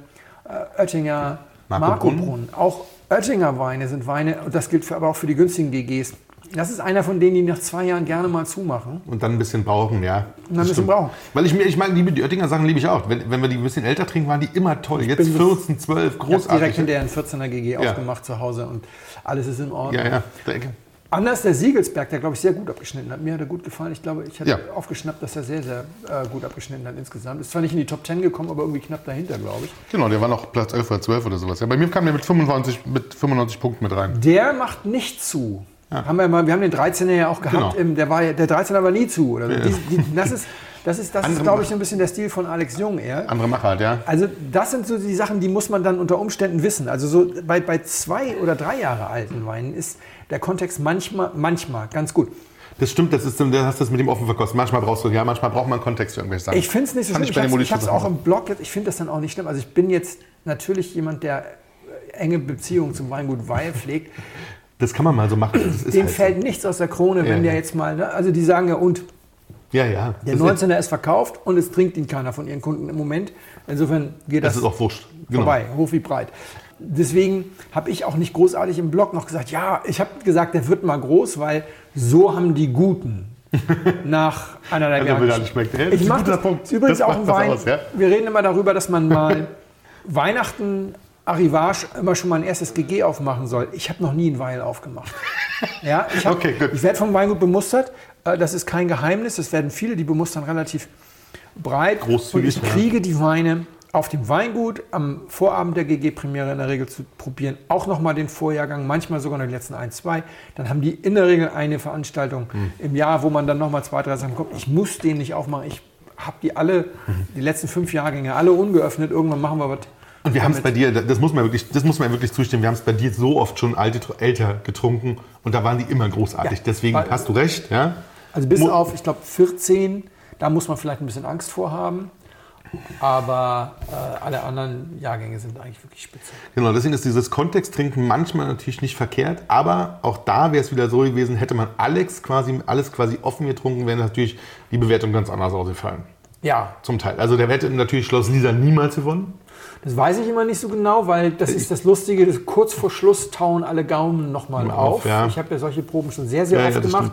äh, Oettinger Marco Marco Brunn. Brunn. Auch Oettinger Weine sind Weine, und das gilt für, aber auch für die günstigen GGs. Das ist einer von denen, die nach zwei Jahren gerne mal zumachen. Und dann ein bisschen brauchen, ja. Und dann ein bisschen brauchen. Weil ich mir, ich meine, liebe, die Oettinger Sachen liebe ich auch. Wenn, wenn wir die ein bisschen älter trinken, waren die immer toll. Jetzt bin so- 14, 12, Ich habe direkt großartig. hinterher einen 14er GG Ja. aufgemacht zu Hause und alles ist in Ordnung. Ja, ja. Denke. Anders der Siegelsberg, der glaube ich sehr gut abgeschnitten hat. Mir hat er gut gefallen. Ich glaube, ich hatte Ja. aufgeschnappt, dass er sehr, sehr äh, gut abgeschnitten hat insgesamt. Ist zwar nicht in die Top 10 gekommen, aber irgendwie knapp dahinter, glaube ich. Genau, der war noch Platz 11 oder 12 oder sowas. Ja, bei mir kam der mit 95, mit 95 Punkten mit rein. Der macht nicht zu. Haben wir, mal, wir haben den 13er ja auch gehabt. Genau. Der, war, ja- der 13er war nie zu. Oder so. Ja. Die, die, das ist, das ist, das ist glaube ich, ein bisschen der Stil von Alex Jung eher. Andere Machart, ja. Also das sind so die Sachen, die muss man dann unter Umständen wissen. Also so bei, bei zwei oder drei Jahre alten Weinen ist der Kontext manchmal, manchmal ganz gut. Das stimmt, das ist, du hast das mit dem offen verkostet. Manchmal brauchst du, ja, manchmal braucht man Kontext für irgendwelche Sachen. Ich finde es nicht so Fand schlimm. ich Ich, habe es auch im Blog, jetzt- ich finde das dann auch nicht schlimm. Also ich bin jetzt natürlich jemand, der äh, enge Beziehungen zum Weingut Weil pflegt. Das kann man mal so machen. Das <clears throat> Dem halt fällt nichts aus der Krone, wenn Ja. der jetzt mal, ne? also die sagen ja, und so. Ja, ja. der das, ist, 19er ist verkauft und es trinkt ihn keiner von ihren Kunden im Moment. Insofern geht das das, ist auch wurscht. Genau. vorbei, hoch wie breit. Deswegen habe ich auch nicht großartig im Blog noch gesagt, ja, ich habe gesagt, der wird mal groß, weil so haben die Guten <laughs> nach einer der Also, Jahre. Ja, das Ich ein mache das Punkt. übrigens Das auch was Wein. aus, ja? Wir reden immer darüber, dass man mal <laughs> Weihnachten Arrivage immer schon mal ein erstes GG aufmachen soll. Ich habe noch nie einen Weil aufgemacht. <laughs> Ja, ich, hab- Okay, ich werde vom Weingut bemustert. Äh, Das ist kein Geheimnis. Das werden viele, die bemustern relativ breit. Großzügig, Und ich ja. kriege die Weine auf dem Weingut am Vorabend der GG-Premiere in der Regel zu probieren. Auch nochmal den Vorjahrgang, manchmal sogar noch die letzten ein, zwei. Dann haben die in der Regel eine Veranstaltung Hm. im Jahr, wo man dann nochmal zwei, drei Sachen kommt. Ich muss den nicht aufmachen. Ich habe die alle, die letzten fünf Jahrgänge, alle ungeöffnet. Irgendwann machen wir was. Und wir haben es bei dir, das muss man wirklich, das muss man wirklich zustimmen, wir haben es bei dir so oft schon alte, älter getrunken und da waren die immer großartig. Ja, Deswegen weil- hast du recht, ja. Also bis Mu- auf, ich glaube, 14, da muss man vielleicht ein bisschen Angst vor haben. Aber äh, alle anderen Jahrgänge sind eigentlich wirklich spitze. Genau, deswegen ist dieses Kontexttrinken manchmal natürlich nicht verkehrt, aber auch da wäre es wieder so gewesen, hätte man Alex quasi, alles quasi offen getrunken, wäre natürlich die Bewertung ganz anders ausgefallen. Ja, Zum Teil. Also der hätte natürlich Schloss Lisa niemals gewonnen. Das weiß ich immer nicht so genau, weil das ist das Lustige, das kurz vor Schluss tauen alle Gaumen nochmal Mal auf. auf, ja. Ich habe ja solche Proben schon sehr, sehr Ja, ja, oft das gemacht.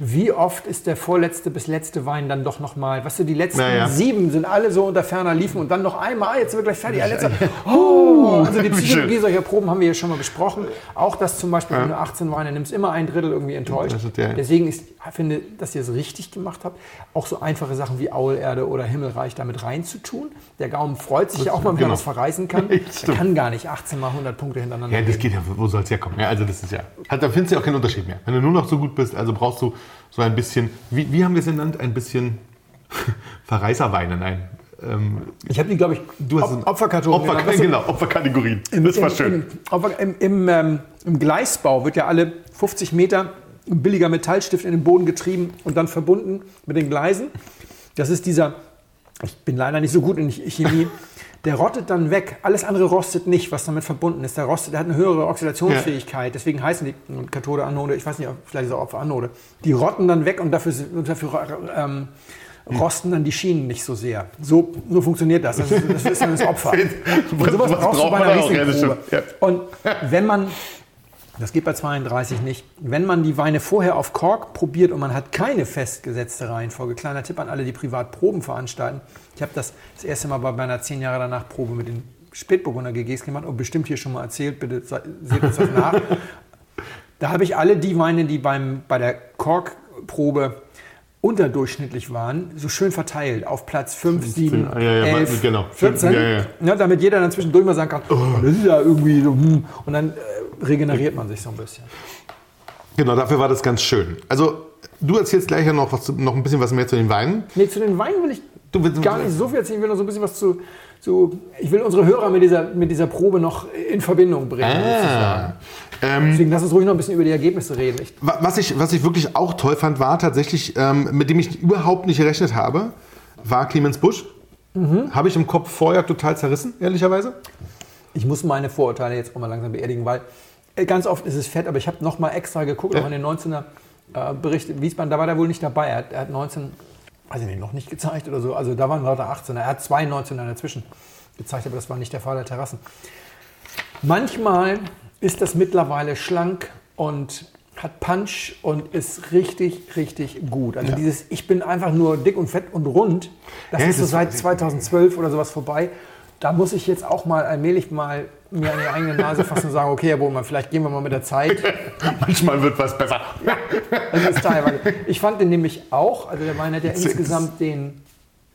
Wie oft ist der vorletzte bis letzte Wein dann doch nochmal, weißt du, die letzten Ja, ja. sieben sind alle so unter ferner liefen und dann noch einmal, jetzt sind wir gleich fertig. Letzter, oh, also die Psychologie solcher Proben haben wir ja schon mal besprochen. Auch dass zum Beispiel, wenn du 18 Weine nimmst, immer ein Drittel irgendwie enttäuscht. Das ist der- Deswegen ist, ich finde, dass ihr es richtig gemacht habt, auch so einfache Sachen wie Aulerde oder Himmelreich damit reinzutun. Der Gaumen freut sich ja auch mal, wenn genau. was verreißen kann. <laughs> Er kann gar nicht 18 mal 100 Punkte hintereinander Ja, das geben. geht ja, wo soll es herkommen? Ja, also das ist ja. Hat, da findest du ja auch keinen Unterschied mehr. Wenn du nur noch so gut bist, also brauchst du so ein bisschen, wie, wie haben wir es genannt? Ein bisschen <laughs> Verreißerweine, nein. Ähm, Ich habe die, glaube ich, du hast Op Opferkartonen Opfer, du, Genau, Opferkategorien. im, das war schön. Im, im, im, ähm, Im Gleisbau wird ja alle 50 Meter ein billiger Metallstift in den Boden getrieben und dann verbunden mit den Gleisen. Das ist dieser, ich bin leider nicht so gut in Chemie, <laughs> der rottet dann weg. Alles andere rostet nicht, was damit verbunden ist. Der rostet, der hat eine höhere Oxidationsfähigkeit. Deswegen heißen die Kathode, Anode, ich weiß nicht, vielleicht ist auch Opfer, Anode. Die rotten dann weg und dafür, und dafür ähm, rosten dann die Schienen nicht so sehr. So, so funktioniert das. Das ist, das ist dann das Opfer. <laughs> Und sowas Was brauchst du bei einer auch? Ja. Und wenn man, das geht bei 32 nicht, wenn man die Weine vorher auf Kork probiert und man hat keine festgesetzte Reihenfolge, kleiner Tipp an alle, die privat Proben veranstalten. Ich habe das das erste Mal bei meiner 10 Jahre danach Probe mit den Spätburgunder GGs gemacht und bestimmt hier schon mal erzählt, bitte se- seht uns das nach. Da habe ich alle die Weine, die beim, bei der Korkprobe unterdurchschnittlich waren, so schön verteilt auf Platz 5, 7, ja, ja, 11, genau. 14. Ja, ja. Ja, damit jeder dann zwischendurch mal sagen kann, oh, das ist ja irgendwie so, hm. und dann äh, regeneriert man sich so ein bisschen. Genau, dafür war das ganz schön. Also, du erzählst gleich ja noch, was, noch ein bisschen was mehr zu den Weinen. Nee, zu den Weinen will ich Du willst- gar nicht so viel erzählen, ich will noch so ein bisschen was zu, zu ich will unsere Hörer mit dieser, mit dieser Probe noch in Verbindung bringen. Ah. Ähm, Deswegen lass uns ruhig noch ein bisschen über die Ergebnisse reden. Ich, Wa- Was ich, was ich wirklich auch toll fand, war tatsächlich, ähm, mit dem ich überhaupt nicht gerechnet habe, war Clemens Busch. Habe ich im Kopf vorher total zerrissen, ehrlicherweise. ich muss meine Vorurteile jetzt auch mal langsam beerdigen, weil äh, ganz oft ist es fett, aber ich habe noch mal extra geguckt, auch in den 19er äh, Bericht Wiesbaden, da war der wohl nicht dabei. Er hat, er hat 19, weiß ich nicht, noch nicht gezeigt oder so. Also da waren lauter 18er. Er hat zwei 19er dazwischen gezeigt, aber das war nicht der Fall der Terrassen. Manchmal ist das mittlerweile schlank und hat Punch und ist richtig, richtig gut. Also dieses, ich bin einfach nur dick und fett und rund, das Ja, ist so seit 2012 oder sowas vorbei. Da muss ich jetzt auch mal allmählich mal mir an die eigene Nase fassen und sagen, okay, Herr Bohmann, vielleicht gehen wir mal mit der Zeit. <laughs> Manchmal wird was besser. <laughs> Das ist teilweise. Ich fand den nämlich auch, also der Wein hat ja insgesamt den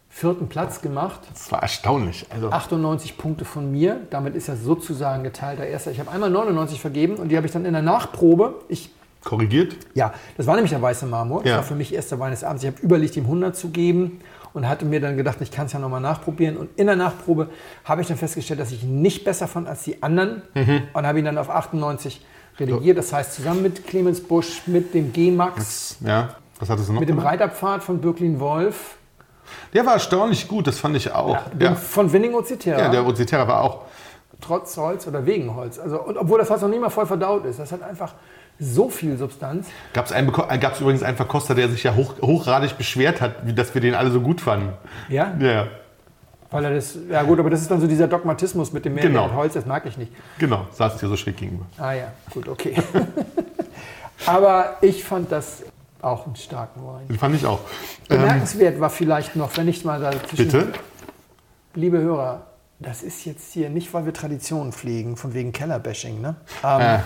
vierten Platz gemacht. Das war erstaunlich. Also, 98 Punkte von mir. Damit ist er sozusagen geteilter Erster. Ich habe einmal 99 vergeben und die habe ich dann in der Nachprobe. Ich, korrigiert? ja, das war nämlich der weiße Marmor. Das Ja. war für mich erster Wein des Abends. Ich habe überlegt, ihm 100 zu geben und hatte mir dann gedacht, ich kann es ja nochmal nachprobieren. Und in der Nachprobe habe ich dann festgestellt, dass ich nicht besser fand als die anderen Mhm. und habe ihn dann auf 98 redigiert. Das heißt, zusammen mit Clemens Busch, mit dem G-Max, Ja. Was hattest du noch? mit dem gemacht? Reiterpfad von Birklin Wolf, Der war erstaunlich gut, das fand ich auch. dem Ja, von Winning Cetera. ja der Ozitera war auch. trotz Holz oder wegen Holz. Also, und obwohl das Holz noch nicht mal voll verdaut ist. Das hat einfach so viel Substanz. Gab es übrigens einen Verkoster, der sich ja hoch, hochgradig beschwert hat, wie, dass wir den alle so gut fanden. Ja? Ja, Weil er das, ja gut, aber das ist dann so dieser Dogmatismus mit dem Mehrwert Genau. Holz, das mag ich nicht. genau, saß dir so schräg gegenüber. Ah ja, gut, okay. <laughs> aber ich fand das auch einen starken Wein. Den fand ich auch. Ähm, Bemerkenswert war vielleicht noch, wenn ich mal dazwischen... bitte? Liebe Hörer, das ist jetzt hier nicht, weil wir Traditionen pflegen, von wegen Kellerbashing, ne? Ähm, Äh,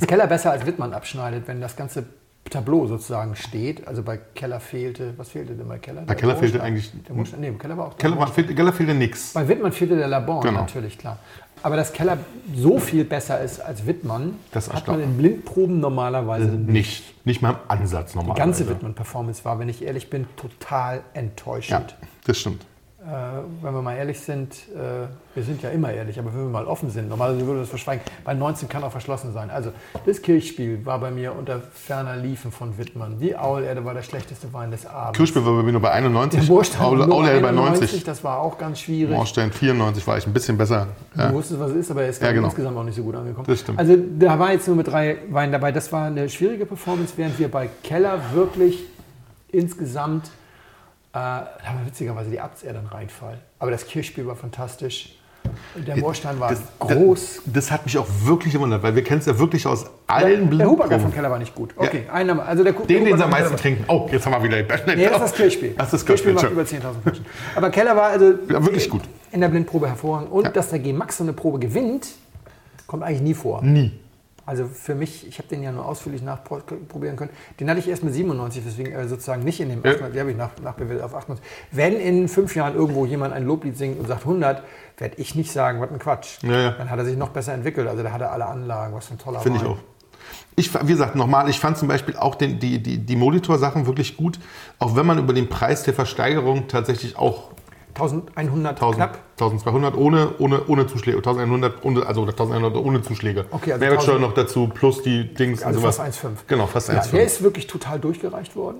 Das Keller besser als Wittmann abschneidet, wenn das ganze Tableau sozusagen steht. Also bei Keller fehlte, was fehlte denn bei Keller? Bei Keller fehlte eigentlich- Der Mondstein, nee, Keller war auch Keller, war, fehlte, Keller fehlte nix. Bei Wittmann fehlte der Laborn, Genau. natürlich, klar. Aber dass Keller so viel besser ist als Wittmann, Das hat man in Blindproben normalerweise nicht. Nicht. Nicht mal im Ansatz normal. Die ganze Wittmann-Performance war, wenn ich ehrlich bin, total Ja, enttäuschend. das stimmt. Äh, wenn wir mal ehrlich sind, äh, wir sind ja immer ehrlich, aber wenn wir mal offen sind, normalerweise würde das verschweigen. Bei 19 kann auch verschlossen sein. Also das Kirchspiel war bei mir unter ferner Liefen von Wittmann. Die Aulerde war der schlechteste Wein des Abends. Kirchspiel war bei mir nur bei 91. Der Moorstein Aule, nur Aule bei 91, 90. das war auch ganz schwierig. Moorstein 94 war ich ein bisschen besser. Du Ja. wusstest, was es ist, aber er ist Ja, genau. insgesamt auch nicht so gut angekommen. Das stimmt. Also da war jetzt nur mit drei Weinen dabei. Das war eine schwierige Performance, während wir bei Keller wirklich insgesamt, äh, da haben wir witzigerweise die Abtserde einen Reinfall. Aber das Kirchspiel war fantastisch. Der Moorstein war Das, groß. Das, das hat mich auch wirklich gewundert, weil wir kennen es ja wirklich aus allen der Huberger Blindproben. von Keller war nicht gut. Okay, einer, also der, Den, den sie Huberger am meisten trinken. Oh, jetzt haben wir wieder. Nee, das ist das Kirchspiel. Das ist das Kirchspiel Kirchspiel. macht über 10.000 Flaschen. Aber Keller war also Ja, wirklich gut. in der Blindprobe hervorragend. Und Ja. dass der G-Max so eine Probe gewinnt, kommt eigentlich nie vor. Nie. Also für mich, ich habe den ja nur ausführlich nachprobieren können. Den hatte ich erst mit 97, deswegen äh, sozusagen nicht in dem, Ja. 98, die habe ich nach, nachbewertet auf 98. Wenn in fünf Jahren irgendwo jemand ein Loblied singt und sagt 100, werde ich nicht sagen, was ein Quatsch. Ja, ja. Dann hat er sich noch besser entwickelt. Also da hat er alle Anlagen, was für ein toller Finde ich auch. Ich, wie gesagt, nochmal, ich fand zum Beispiel auch den, die, die, die Molitor-Sachen wirklich gut, auch wenn man über den Preis der Versteigerung tatsächlich auch 1100 1000, knapp. 1200 ohne, ohne, ohne Zuschläge, 1100, ohne, also 1100 ohne Zuschläge. Okay, also Mehrwertsteuer 1000 noch dazu, plus die Dings Also und sowas. fast 1,5. Genau, fast Ja, 1,5. der ist wirklich total durchgereicht worden.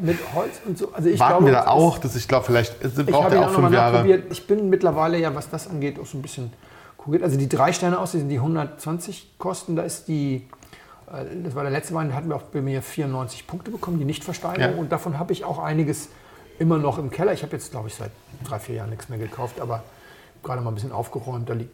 Mit Holz und so. Also ich Warten glaube, wir da das auch, dass ich glaube, vielleicht äh, Ich braucht er auch fünf Jahre. Ich bin mittlerweile ja, was das angeht, auch so ein bisschen kuriert. Also die drei Sterne aus, die sind die 120 kosten. Da ist die, äh, das war der letzte Wein, da hatten wir auch bei mir 94 Punkte bekommen, die Nichtversteigerung. Ja. Und davon habe ich auch einiges immer noch im Keller. Ich habe jetzt, glaube ich, seit drei, vier Jahren nichts mehr gekauft, aber gerade mal ein bisschen aufgeräumt. Da liegt,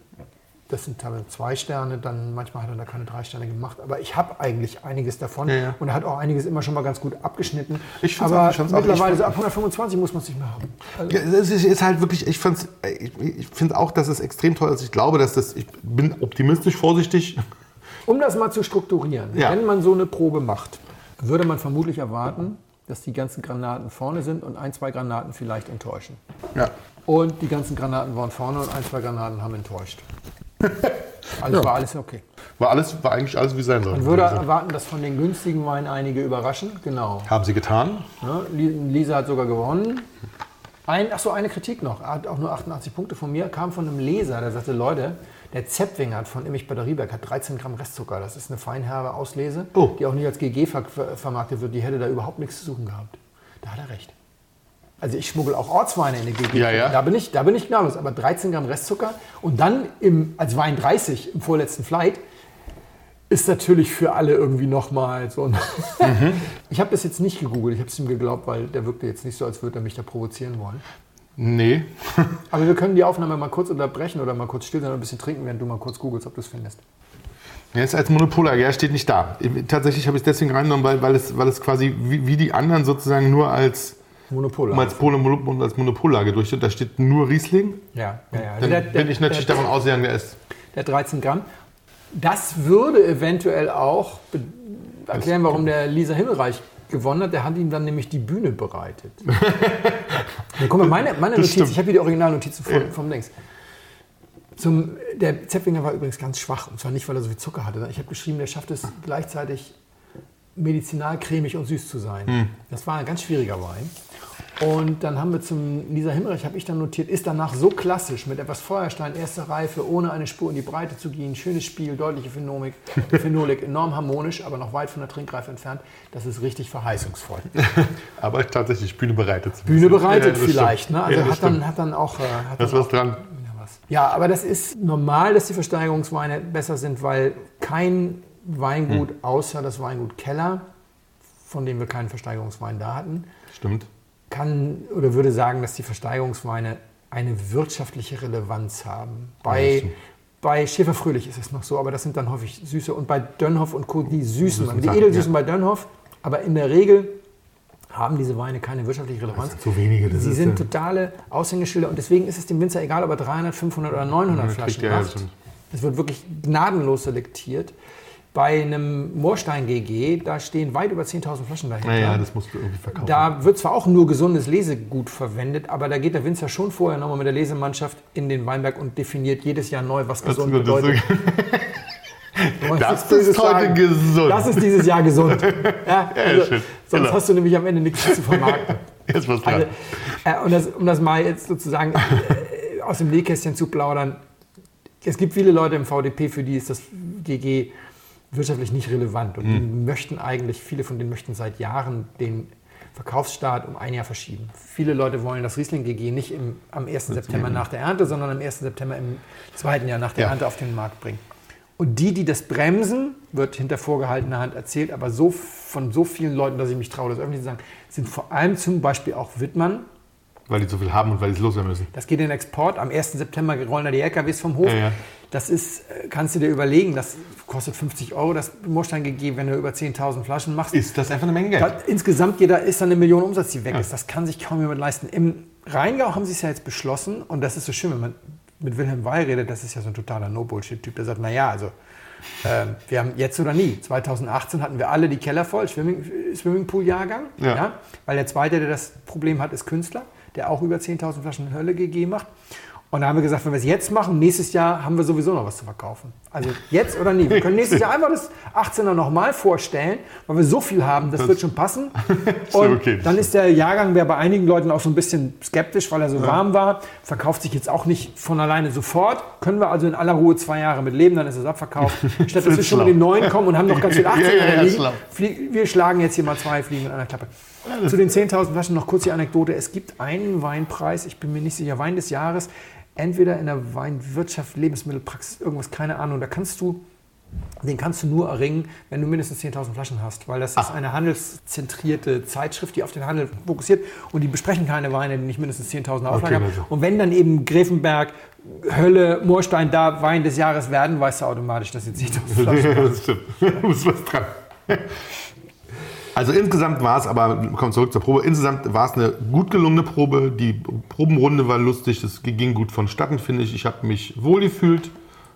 das sind teilweise zwei Sterne, dann manchmal hat er da keine drei Sterne gemacht. Aber ich habe eigentlich einiges davon Ja, ja. und er hat auch einiges immer schon mal ganz gut abgeschnitten. Ich aber auch- mittlerweile so ab 125 muss man es nicht mehr haben. Also, Ja, es ist, halt wirklich, ich, ich, ich finde auch, dass es extrem toll ist. Ich glaube, dass das, ich bin optimistisch, vorsichtig. Um das mal zu strukturieren, wenn man so eine Probe macht, würde man vermutlich erwarten, dass die ganzen Granaten vorne sind und ein, zwei Granaten vielleicht enttäuschen. Ja. Und die ganzen Granaten waren vorne und ein, zwei Granaten haben enttäuscht. <laughs> Also war alles okay. War, alles, war eigentlich alles, wie sein soll. Man würde erwarten, dass von den günstigen Weinen einige überraschen. Genau. Haben sie getan? Li- Lisa hat sogar gewonnen. Ein, ach so, eine Kritik noch. Er hat auch nur 88 Punkte von mir. Kam von einem Leser, der sagte, Leute, der Zepfing hat von Immich Batterieberg hat 13 Gramm Restzucker. Das ist eine feinherbe Auslese, Oh. die auch nicht als GG ver ver vermarktet wird. Die hätte da überhaupt nichts zu suchen gehabt. Da hat er recht. Also ich schmuggel auch Ortsweine in die GG. Ja, ja. Da bin ich, da bin ich gnadlos. Aber 13 Gramm Restzucker und dann im, als Wein 30 im vorletzten Flight ist natürlich für alle irgendwie nochmal so ein. <laughs> Mhm. Ich habe das jetzt nicht gegoogelt, ich habe es ihm geglaubt, weil der wirkte jetzt nicht so, als würde er mich da provozieren wollen. Nee. <laughs> Aber wir können die Aufnahme mal kurz unterbrechen oder mal kurz still sein und ein bisschen trinken, während du mal kurz googelst, ob du es findest. Er ist als Monopolager, er steht nicht da. Tatsächlich habe ich es deswegen reingenommen, weil, weil, es, weil es quasi wie, wie die anderen sozusagen nur als Monopol. als, Pol um als Monopollage durchzuführen. Da steht nur Riesling. Ja, ja, ja. Dann Der- bin ich natürlich der- davon ausgegangen, der ist. Der 13 Gramm. Das würde eventuell auch erklären, warum der Lisa Himmelreich gewonnen hat. Der hat ihm dann nämlich die Bühne bereitet. <laughs> ja, guck mal, meine, meine Notiz, stimmt. ich habe hier die Originalnotizen vom, vom Links. Zum, der Zepfinger war übrigens ganz schwach. Und zwar nicht, weil er so viel Zucker hatte. Ich habe geschrieben, der schafft es gleichzeitig medizinal cremig und süß zu sein. Das war ein ganz schwieriger Wein. Und dann haben wir zum Lisa Himmerich, habe ich dann notiert, ist danach so klassisch mit etwas Feuerstein, erste Reife, ohne eine Spur in die Breite zu gehen, schönes Spiel, deutliche Phenomik, <laughs> Phenolik, enorm harmonisch, aber noch weit von der Trinkreife entfernt. Das ist richtig verheißungsvoll. <laughs> Aber tatsächlich Bühne bereitet. Bühne bereitet Ja, das vielleicht, ne? Also Ja, das hat, dann, hat dann auch. Äh, hat Da ist dann was auch dran. ja, was. Ja, aber das ist normal, dass die Versteigerungsweine besser sind, weil kein Weingut Hm. außer das Weingut Keller, von dem wir keinen Versteigerungswein da hatten, Stimmt. Kann oder würde sagen, dass die Versteigerungsweine eine wirtschaftliche Relevanz haben. Ja, Bei, stimmt. bei Schäfer Fröhlich ist es noch so, aber das sind dann häufig süße. Und bei Dönhoff und Co. die süßen, die edelsüßen ja. bei Dönhoff. Aber in der Regel haben diese Weine keine wirtschaftliche Relevanz. sind so wenige, das Sie ist, sind totale Aushängeschilder und deswegen ist es dem Winzer egal, ob er 300, 500 oder 900 Ja, Flaschen ja, macht. Es wird wirklich gnadenlos selektiert. Bei einem Moorstein GG, da stehen weit über 10.000 Flaschen dahinter. Naja, das musst du irgendwie verkaufen. Da wird zwar auch nur gesundes Lesegut verwendet, aber da geht der Winzer schon vorher nochmal mit der Lesemannschaft in den Weinberg und definiert jedes Jahr neu, was gesund das, bedeutet. das ist böses <laughs> ist heute Sagen. gesund. Das ist dieses Jahr gesund. <laughs> Ja, also, schön. sonst Genau. hast du nämlich am Ende nichts zu vermarkten. <laughs> Jetzt was dran. Also, äh, und das, um das mal jetzt sozusagen äh, aus dem Nähkästchen zu plaudern, es gibt viele Leute im VDP, für die ist das GG wirtschaftlich nicht relevant. Und die möchten eigentlich, viele von denen möchten seit Jahren den Verkaufsstart um ein Jahr verschieben. Viele Leute wollen das Riesling GG nicht im, am 1. September nach der Ernte, sondern am 1. September im zweiten Jahr nach der Ja. Ernte auf den Markt bringen. Und die, die das bremsen, wird hinter vorgehaltener Hand erzählt, aber so von so vielen Leuten, dass ich mich traue, das öffentlich zu sagen, sind vor allem zum Beispiel auch Wittmann. weil die so viel haben und weil die es loswerden müssen. Das geht in den Export. Am 1. September rollen da die LKWs vom Hof. Ja, ja. Das ist, äh, kannst du dir überlegen, das kostet 50 Euro, das Moorstein gegeben, wenn du über 10.000 Flaschen machst. Ist das einfach eine Menge Geld? Da, insgesamt jeder ist dann eine Million Umsatz, die weg ist. Das kann sich kaum jemand leisten. Im Rheingau haben sie es ja jetzt beschlossen und das ist so schön, wenn man mit Wilhelm Weil redet, das ist ja so ein totaler No-Bullshit-Typ, der sagt, naja, also ähm, wir haben jetzt oder nie. 2018 hatten wir alle die Keller voll, Swimming, Swimmingpool-Jahrgang. Ja. Weil der zweite, der das Problem hat, ist Künstler, der auch über 10.000 Flaschen Hölle GG macht. Und da haben wir gesagt, wenn wir es jetzt machen, nächstes Jahr haben wir sowieso noch was zu verkaufen. Also jetzt oder nie. Wir können nächstes Jahr einfach das 18er nochmal vorstellen, weil wir so viel haben, das, wird schon passen. <laughs> Und okay, das dann ist der Jahrgang, der bei einigen Leuten auch so ein bisschen skeptisch, weil er so warm war, verkauft sich jetzt auch nicht von alleine sofort. Können wir also in aller Ruhe zwei Jahre mit leben, dann ist es abverkauft. <laughs> Statt dass wir schon mit den neuen kommen und haben noch ganz <laughs> viel 18er Ja, ja, ja, liegen. Wir schlagen jetzt hier mal zwei Fliegen mit einer Klappe. Zu den 10.000 Flaschen noch kurz die Anekdote. Es gibt einen Weinpreis, ich bin mir nicht sicher, Wein des Jahres, entweder in der Weinwirtschaft, Lebensmittelpraxis, irgendwas, keine Ahnung. Da kannst du, den kannst du nur erringen, wenn du mindestens 10.000 Flaschen hast, weil das ist eine handelszentrierte Zeitschrift, die auf den Handel fokussiert und die besprechen keine Weine, die nicht mindestens 10.000 Auflagen haben. also. Und wenn dann eben Grevenberg, Hölle, Moorstein da Wein des Jahres werden, weißt du automatisch, dass sie 10.000 <laughs> Flaschen Ja, das stimmt. <laughs> Da ist was dran. Also insgesamt war es, aber kommen zurück zur Probe, insgesamt war es eine gut gelungene Probe. Die Probenrunde war lustig, es ging gut vonstatten, finde ich. Ich habe mich wohlgefühlt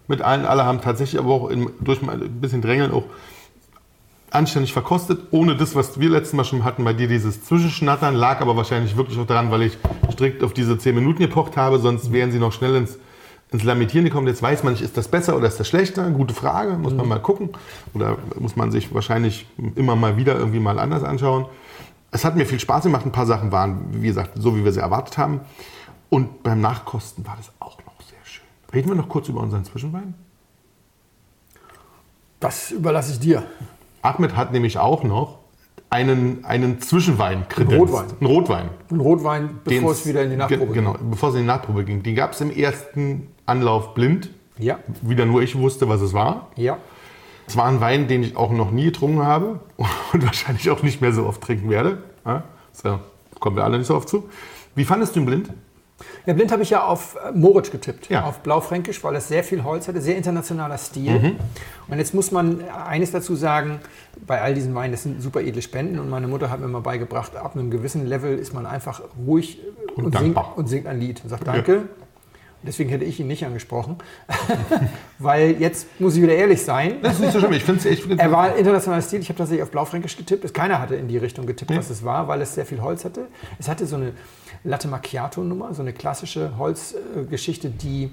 mit allen. Alle haben tatsächlich aber auch in, durch ein bisschen Drängeln auch anständig verkostet, ohne das, was wir letztes Mal schon hatten, bei dir dieses Zwischenschnattern, lag aber wahrscheinlich wirklich auch daran, weil ich strikt auf diese 10 Minuten gepocht habe, sonst wären sie noch schnell ins, ins Lamentieren gekommen. Jetzt weiß man nicht, ist das besser oder ist das schlechter? Gute Frage, muss man mal gucken. Oder muss man sich wahrscheinlich immer mal wieder irgendwie mal anders anschauen. Es hat mir viel Spaß gemacht, ein paar Sachen waren, wie gesagt, so wie wir sie erwartet haben. Und beim Nachkosten war das auch noch sehr schön. Reden wir noch kurz über unseren Zwischenwein? Das überlasse ich dir. Ahmed hat nämlich auch noch einen, einen Zwischenwein kredenzt. Rotwein. Ein Rotwein. Ein Rotwein, bevor es wieder in die Nachprobe Ge- Genau, bevor es in die Nachprobe ging. Die gab es im ersten Anlauf blind. Ja, Wieder nur ich wusste, was es war. ja. Es war ein Wein, den ich auch noch nie getrunken habe <laughs> und wahrscheinlich auch nicht mehr so oft trinken werde. Ja, so, kommen wir alle nicht so oft zu. Wie fandest du ihn blind? Ja, blind habe ich ja auf äh, Moritz getippt, Ja. auf Blaufränkisch, weil es sehr viel Holz hatte, sehr internationaler Stil. Und jetzt muss man eines dazu sagen, bei all diesen Weinen, das sind super edle Spenden und meine Mutter hat mir mal beigebracht, ab einem gewissen Level ist man einfach ruhig Und und, singt, und singt ein Lied und sagt Danke. Deswegen hätte ich ihn nicht angesprochen, <laughs> weil jetzt muss ich wieder ehrlich sein. Das ist nicht so schlimm. Ich finde es echt. Er war internationaler Stil. Ich habe tatsächlich auf Blaufränkisch getippt. Keiner hatte in die Richtung getippt, was es war, weil es sehr viel Holz hatte. Es hatte so eine Latte Macchiato-Nummer, so eine klassische Holzgeschichte, die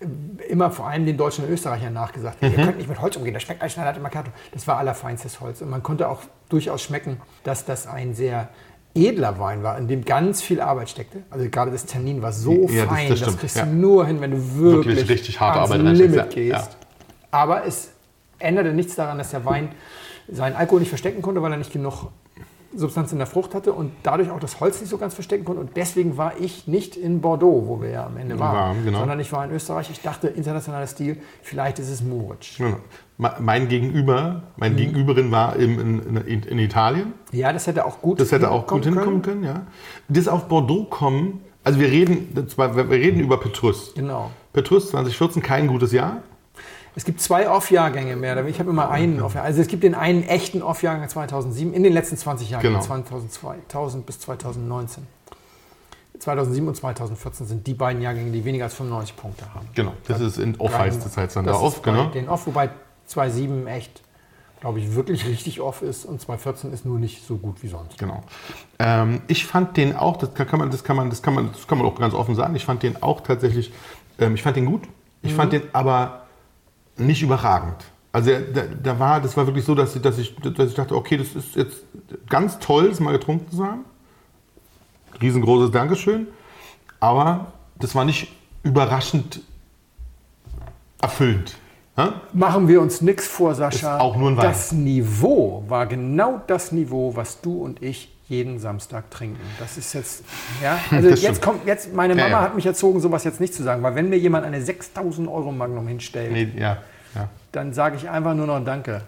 äh, immer vor allem den Deutschen und Österreichern nachgesagt wird. Ihr könnt nicht mit Holz umgehen, das schmeckt euch nach Latte Macchiato. Das war allerfeinstes Holz. Und man konnte auch durchaus schmecken, dass das ein sehr edler Wein war, in dem ganz viel Arbeit steckte. Also gerade das Tannin war so Ja, das- fein, das das, stimmt, kriegst ja. du nur hin, wenn du wirklich, Wirklich richtig harte Arbeit Limit ja. gehst. Aber es änderte nichts daran, dass der Wein seinen Alkohol nicht verstecken konnte, weil er nicht genug Substanz in der Frucht hatte und dadurch auch das Holz nicht so ganz verstecken konnte. Und deswegen war ich nicht in Bordeaux, wo wir ja am Ende waren, Waren, genau. sondern ich war in Österreich. Ich dachte, internationaler Stil, vielleicht ist es Moritz. Ja. Mein Gegenüber, Mhm. meine Gegenüberin war in, in, in Italien. Ja, das hätte auch gut Das hätte auch gut hinkommen können, ja. Das auf Bordeaux kommen, also wir reden, wir reden über Petrus. Genau. Petrus 2014 kein gutes Jahr. Es gibt zwei Off-Jahrgänge mehr. Ich habe immer einen Off-Jahrgang. Also es gibt den einen echten Off-Jahrgang 2007 in den letzten 20 Jahren, Genau. 2000 bis 2019. 2007 und 2014 sind die beiden Jahrgänge, die weniger als 95 Punkte haben. Genau, das ist in Off heißt das heißt dann da das Off, ist bei genau. Den Off, wobei 2007 echt, glaube ich, wirklich richtig Off ist und 2014 ist nur nicht so gut wie sonst. Genau. Ähm, ich fand den auch, das kann man, das kann man, das kann man, das kann man auch ganz offen sagen. Ich fand den auch tatsächlich, ähm, ich fand den gut. Ich fand den aber nicht überragend. Also da, da war, das war wirklich so, dass ich, dass ich, dass ich dachte, okay, das ist jetzt ganz toll, das mal getrunken zu haben. Riesengroßes Dankeschön. Aber das war nicht überraschend erfüllend. Ja? Machen wir uns nichts vor, Sascha. Ist auch nur ein Wein. Das Niveau war genau das Niveau, was du und ich jeden Samstag trinken. Das ist jetzt, ja, also jetzt kommt, jetzt, meine Ja, Mama ja. hat mich erzogen, sowas jetzt nicht zu sagen, weil wenn mir jemand eine 6000 Euro Magnum hinstellt, Nee, ja, ja. dann sage ich einfach nur noch Danke.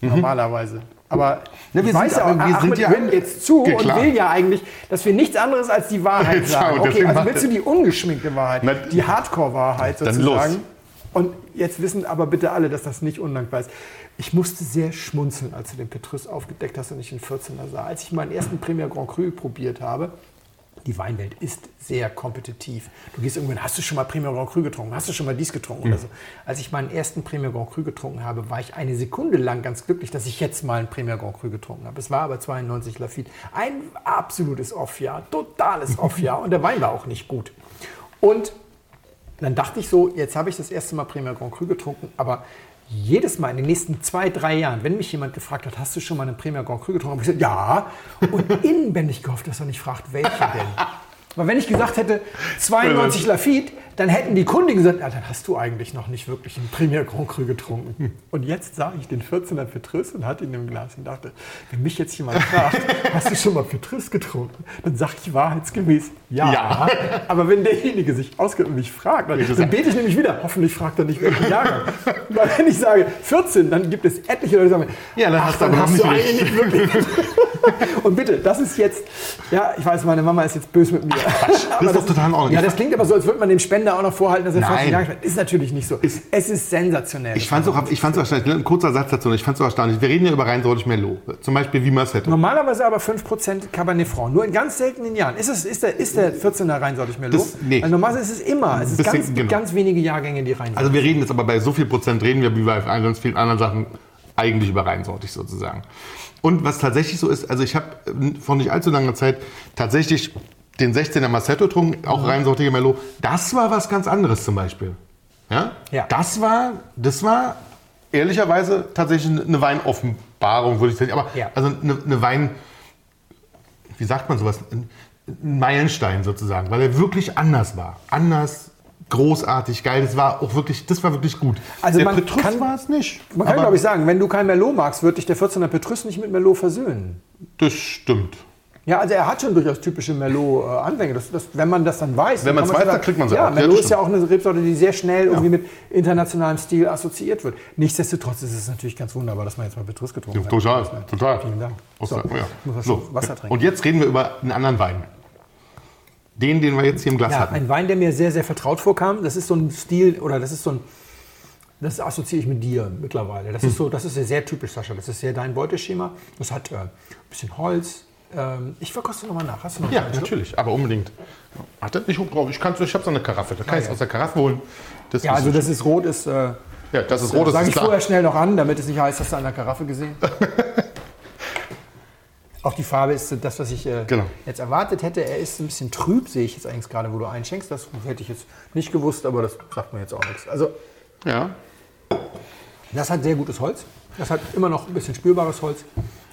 Normalerweise. Aber Ja, wir ich weiß sind ja, aber- wir Ahmed ja- hört jetzt zu Ja, und will ja eigentlich, dass wir nichts anderes als die Wahrheit <laughs> Ja, sagen. Okay, also willst du die ungeschminkte Wahrheit, Na, die Hardcore-Wahrheit Dann sozusagen. los. Und jetzt wissen aber bitte alle, dass das nicht undankbar ist. Ich musste sehr schmunzeln, als du den Petrus aufgedeckt hast und ich den 14er sah. Als ich meinen ersten Premier Grand Cru probiert habe, die Weinwelt ist sehr kompetitiv. Du gehst irgendwann, hast du schon mal Premier Grand Cru getrunken? Hast du schon mal dies getrunken? Oder so. Als ich meinen ersten Premier Grand Cru getrunken habe, war ich eine Sekunde lang ganz glücklich, dass ich jetzt mal einen Premier Grand Cru getrunken habe. Es war aber 92 Lafitte. Ein absolutes Off-Jahr, totales <laughs> Off-Jahr. Und der Wein war auch nicht gut. Und dann dachte ich so, jetzt habe ich das erste Mal Premier Grand Cru getrunken, aber jedes Mal in den nächsten zwei, drei Jahren, wenn mich jemand gefragt hat, hast du schon mal einen Premier Grand Cru getrunken, habe ich gesagt, ja. Und inwendig gehofft, dass er nicht fragt, welche denn. <laughs> Weil wenn ich gesagt hätte, 92 Lafitte, dann hätten die Kundigen gesagt, ja, dann hast du eigentlich noch nicht wirklich einen Premier Grand Cru getrunken. Und jetzt sah ich den 14er Petrus und hatte ihn im Glas und dachte, wenn mich jetzt jemand <laughs> fragt, hast du schon mal Petrus getrunken, dann sage ich wahrheitsgemäß, ja. Ja. <laughs> Aber wenn derjenige sich auskennt und mich fragt, dann, dann bete ich nämlich wieder, hoffentlich fragt er nicht welchen Jahrgang. Weil wenn ich sage 14, dann gibt es etliche Leute, die sagen, Ja, dann ach, hast du dann hast du eigentlich nicht wirklich. <laughs> Und bitte, das ist jetzt, ja, ich weiß, meine Mama ist jetzt böse mit mir. Aber ist doch total in Ordnung. Ja, das klingt aber so, als würde man dem Spender auch noch vorhalten, dass er Nein. 40 Jahre alt ist. Ist natürlich nicht so. es ist sensationell. Ich fand es auch, ich fand's erstaunlich, ein kurzer Satz dazu, ich fand es auch erstaunlich. Wir reden ja über reinsortig Merlot. Zum Beispiel wie Massetto. Normalerweise aber 5% Cabernet Franc. Nur in ganz seltenen Jahren. Ist, es, ist, der, ist der 14er reinsortig Merlot? Das- nee. Also normalerweise ist es immer. Es ist Bisschen, ganz, genau. ganz wenige Jahrgänge, die reinsortig Also wir reden jetzt aber bei so viel Prozent, reden wir wie bei ganz vielen anderen Sachen eigentlich über reinsortig sozusagen. Und was tatsächlich so ist, also ich habe vor nicht allzu langer Zeit tatsächlich den 16er Massetto getrunken, auch reinsortige Merlot. Das war was ganz anderes zum Beispiel. Ja? Ja. Das war, das war ehrlicherweise tatsächlich eine Weinoffenbarung, würde ich sagen. Aber Ja. also eine, eine Wein, wie sagt man sowas? Ein ein Meilenstein sozusagen, weil er wirklich anders war. Anders, großartig, geil. Das war auch wirklich, das war wirklich gut. Also der man Petrus kann- war es nicht. Man kann, glaube ich, sagen, wenn du kein Merlot magst, wird dich der 14er Petrus nicht mit Merlot versöhnen. Das stimmt. Ja, also er hat schon durchaus typische Merlot-Anfänge. Das, das, wenn man das dann weiß. Wenn dann man's kann weiß, dann kriegt man sie Ja, auch. Ja, Merlot das ist ja auch eine Rebsorte, die sehr schnell irgendwie mit internationalem Stil assoziiert wird. Nichtsdestotrotz ist es natürlich ganz wunderbar, dass man jetzt mal Petrus getrunken hat. Total, total. Vielen Dank. So, ja. muss man So, Wasser trinken. Und jetzt reden wir über einen anderen Wein. Den, den wir jetzt hier im Glas Ja, hatten. ein Wein, der mir sehr, sehr vertraut vorkam. Das ist so ein Stil, oder das ist so ein, das assoziiere ich mit dir mittlerweile. Das ist so, das ist ja sehr typisch, Sascha. Das ist sehr dein Beuteschema. Das hat äh, ein bisschen Holz. Ähm, ich verkoste nochmal nach. Hast du noch Ja, einen Schluck? natürlich, aber unbedingt. Warte, ich, ich, kann's- ich habe so eine Karaffe. Da kann ich es ja. aus der Karaffe holen. Das Ja, also so- das ist rot, ist. Äh, ja, das ist rot, das sage ich klar. vorher schnell noch an, damit es nicht heißt, dass du an der Karaffe gesehen. <laughs> Auch die Farbe ist das, was ich äh, Genau. jetzt erwartet hätte. Er ist ein bisschen trüb, sehe ich jetzt eigentlich gerade, wo du einschenkst. Das hätte ich jetzt nicht gewusst, aber das sagt mir jetzt auch nichts. Also Ja, Das hat sehr gutes Holz. Das hat immer noch ein bisschen spürbares Holz.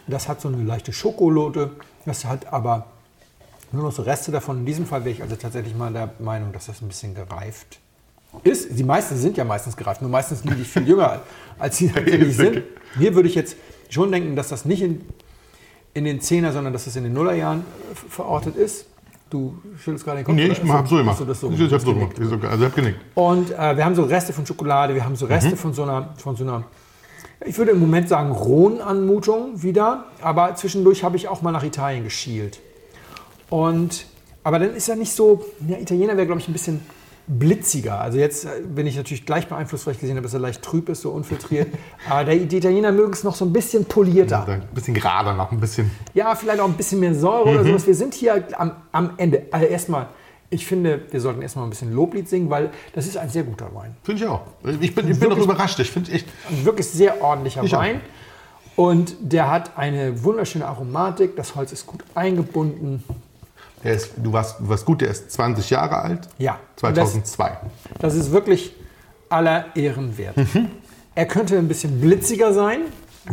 Das hat so eine leichte Schokolote. Das hat aber nur noch so Reste davon. In diesem Fall wäre ich also tatsächlich mal der Meinung, dass das ein bisschen gereift ist. Die meisten sind ja meistens gereift, nur meistens liege ich viel jünger, als sie <laughs> tatsächlich sind. Hier würde ich jetzt schon denken, dass das nicht in, in den 10er, sondern dass das in den Nullerjahren verortet ist. Du schüttelst gerade den Kopf. nee, ich habe so gemacht. Das so ich habe so gemacht. Also ich habe genickt. Und äh, wir haben so Reste von Schokolade, wir haben so Reste Mhm. von, so einer, von so einer, ich würde im Moment sagen, rohen Anmutung wieder. Aber zwischendurch habe ich auch mal nach Italien geschielt. Und, aber dann ist er nicht so, der Italiener wäre, glaube ich, ein bisschen blitziger. Also jetzt äh, bin ich natürlich gleich beeinflusst, weil ich gesehen habe, dass er leicht trüb ist, so unfiltriert. <laughs> Aber der, die Italiener mögen es noch so ein bisschen polierter. Ein bisschen gerader noch, ein bisschen. Ja, vielleicht auch ein bisschen mehr Säure Mhm. oder sowas. Wir sind hier am, am Ende. Also erstmal, ich finde, wir sollten erstmal ein bisschen Loblied singen, weil das ist ein sehr guter Wein. Finde ich auch. Ich bin, ich bin doch überrascht. Ich finde echt. Ein wirklich sehr ordentlicher Ich auch. Wein. Und der hat eine wunderschöne Aromatik. Das Holz ist gut eingebunden. Der ist, du, warst, du warst gut, der ist 20 Jahre alt. Ja. 2002. Das ist wirklich aller Ehren wert. Mhm. Er könnte ein bisschen blitziger sein.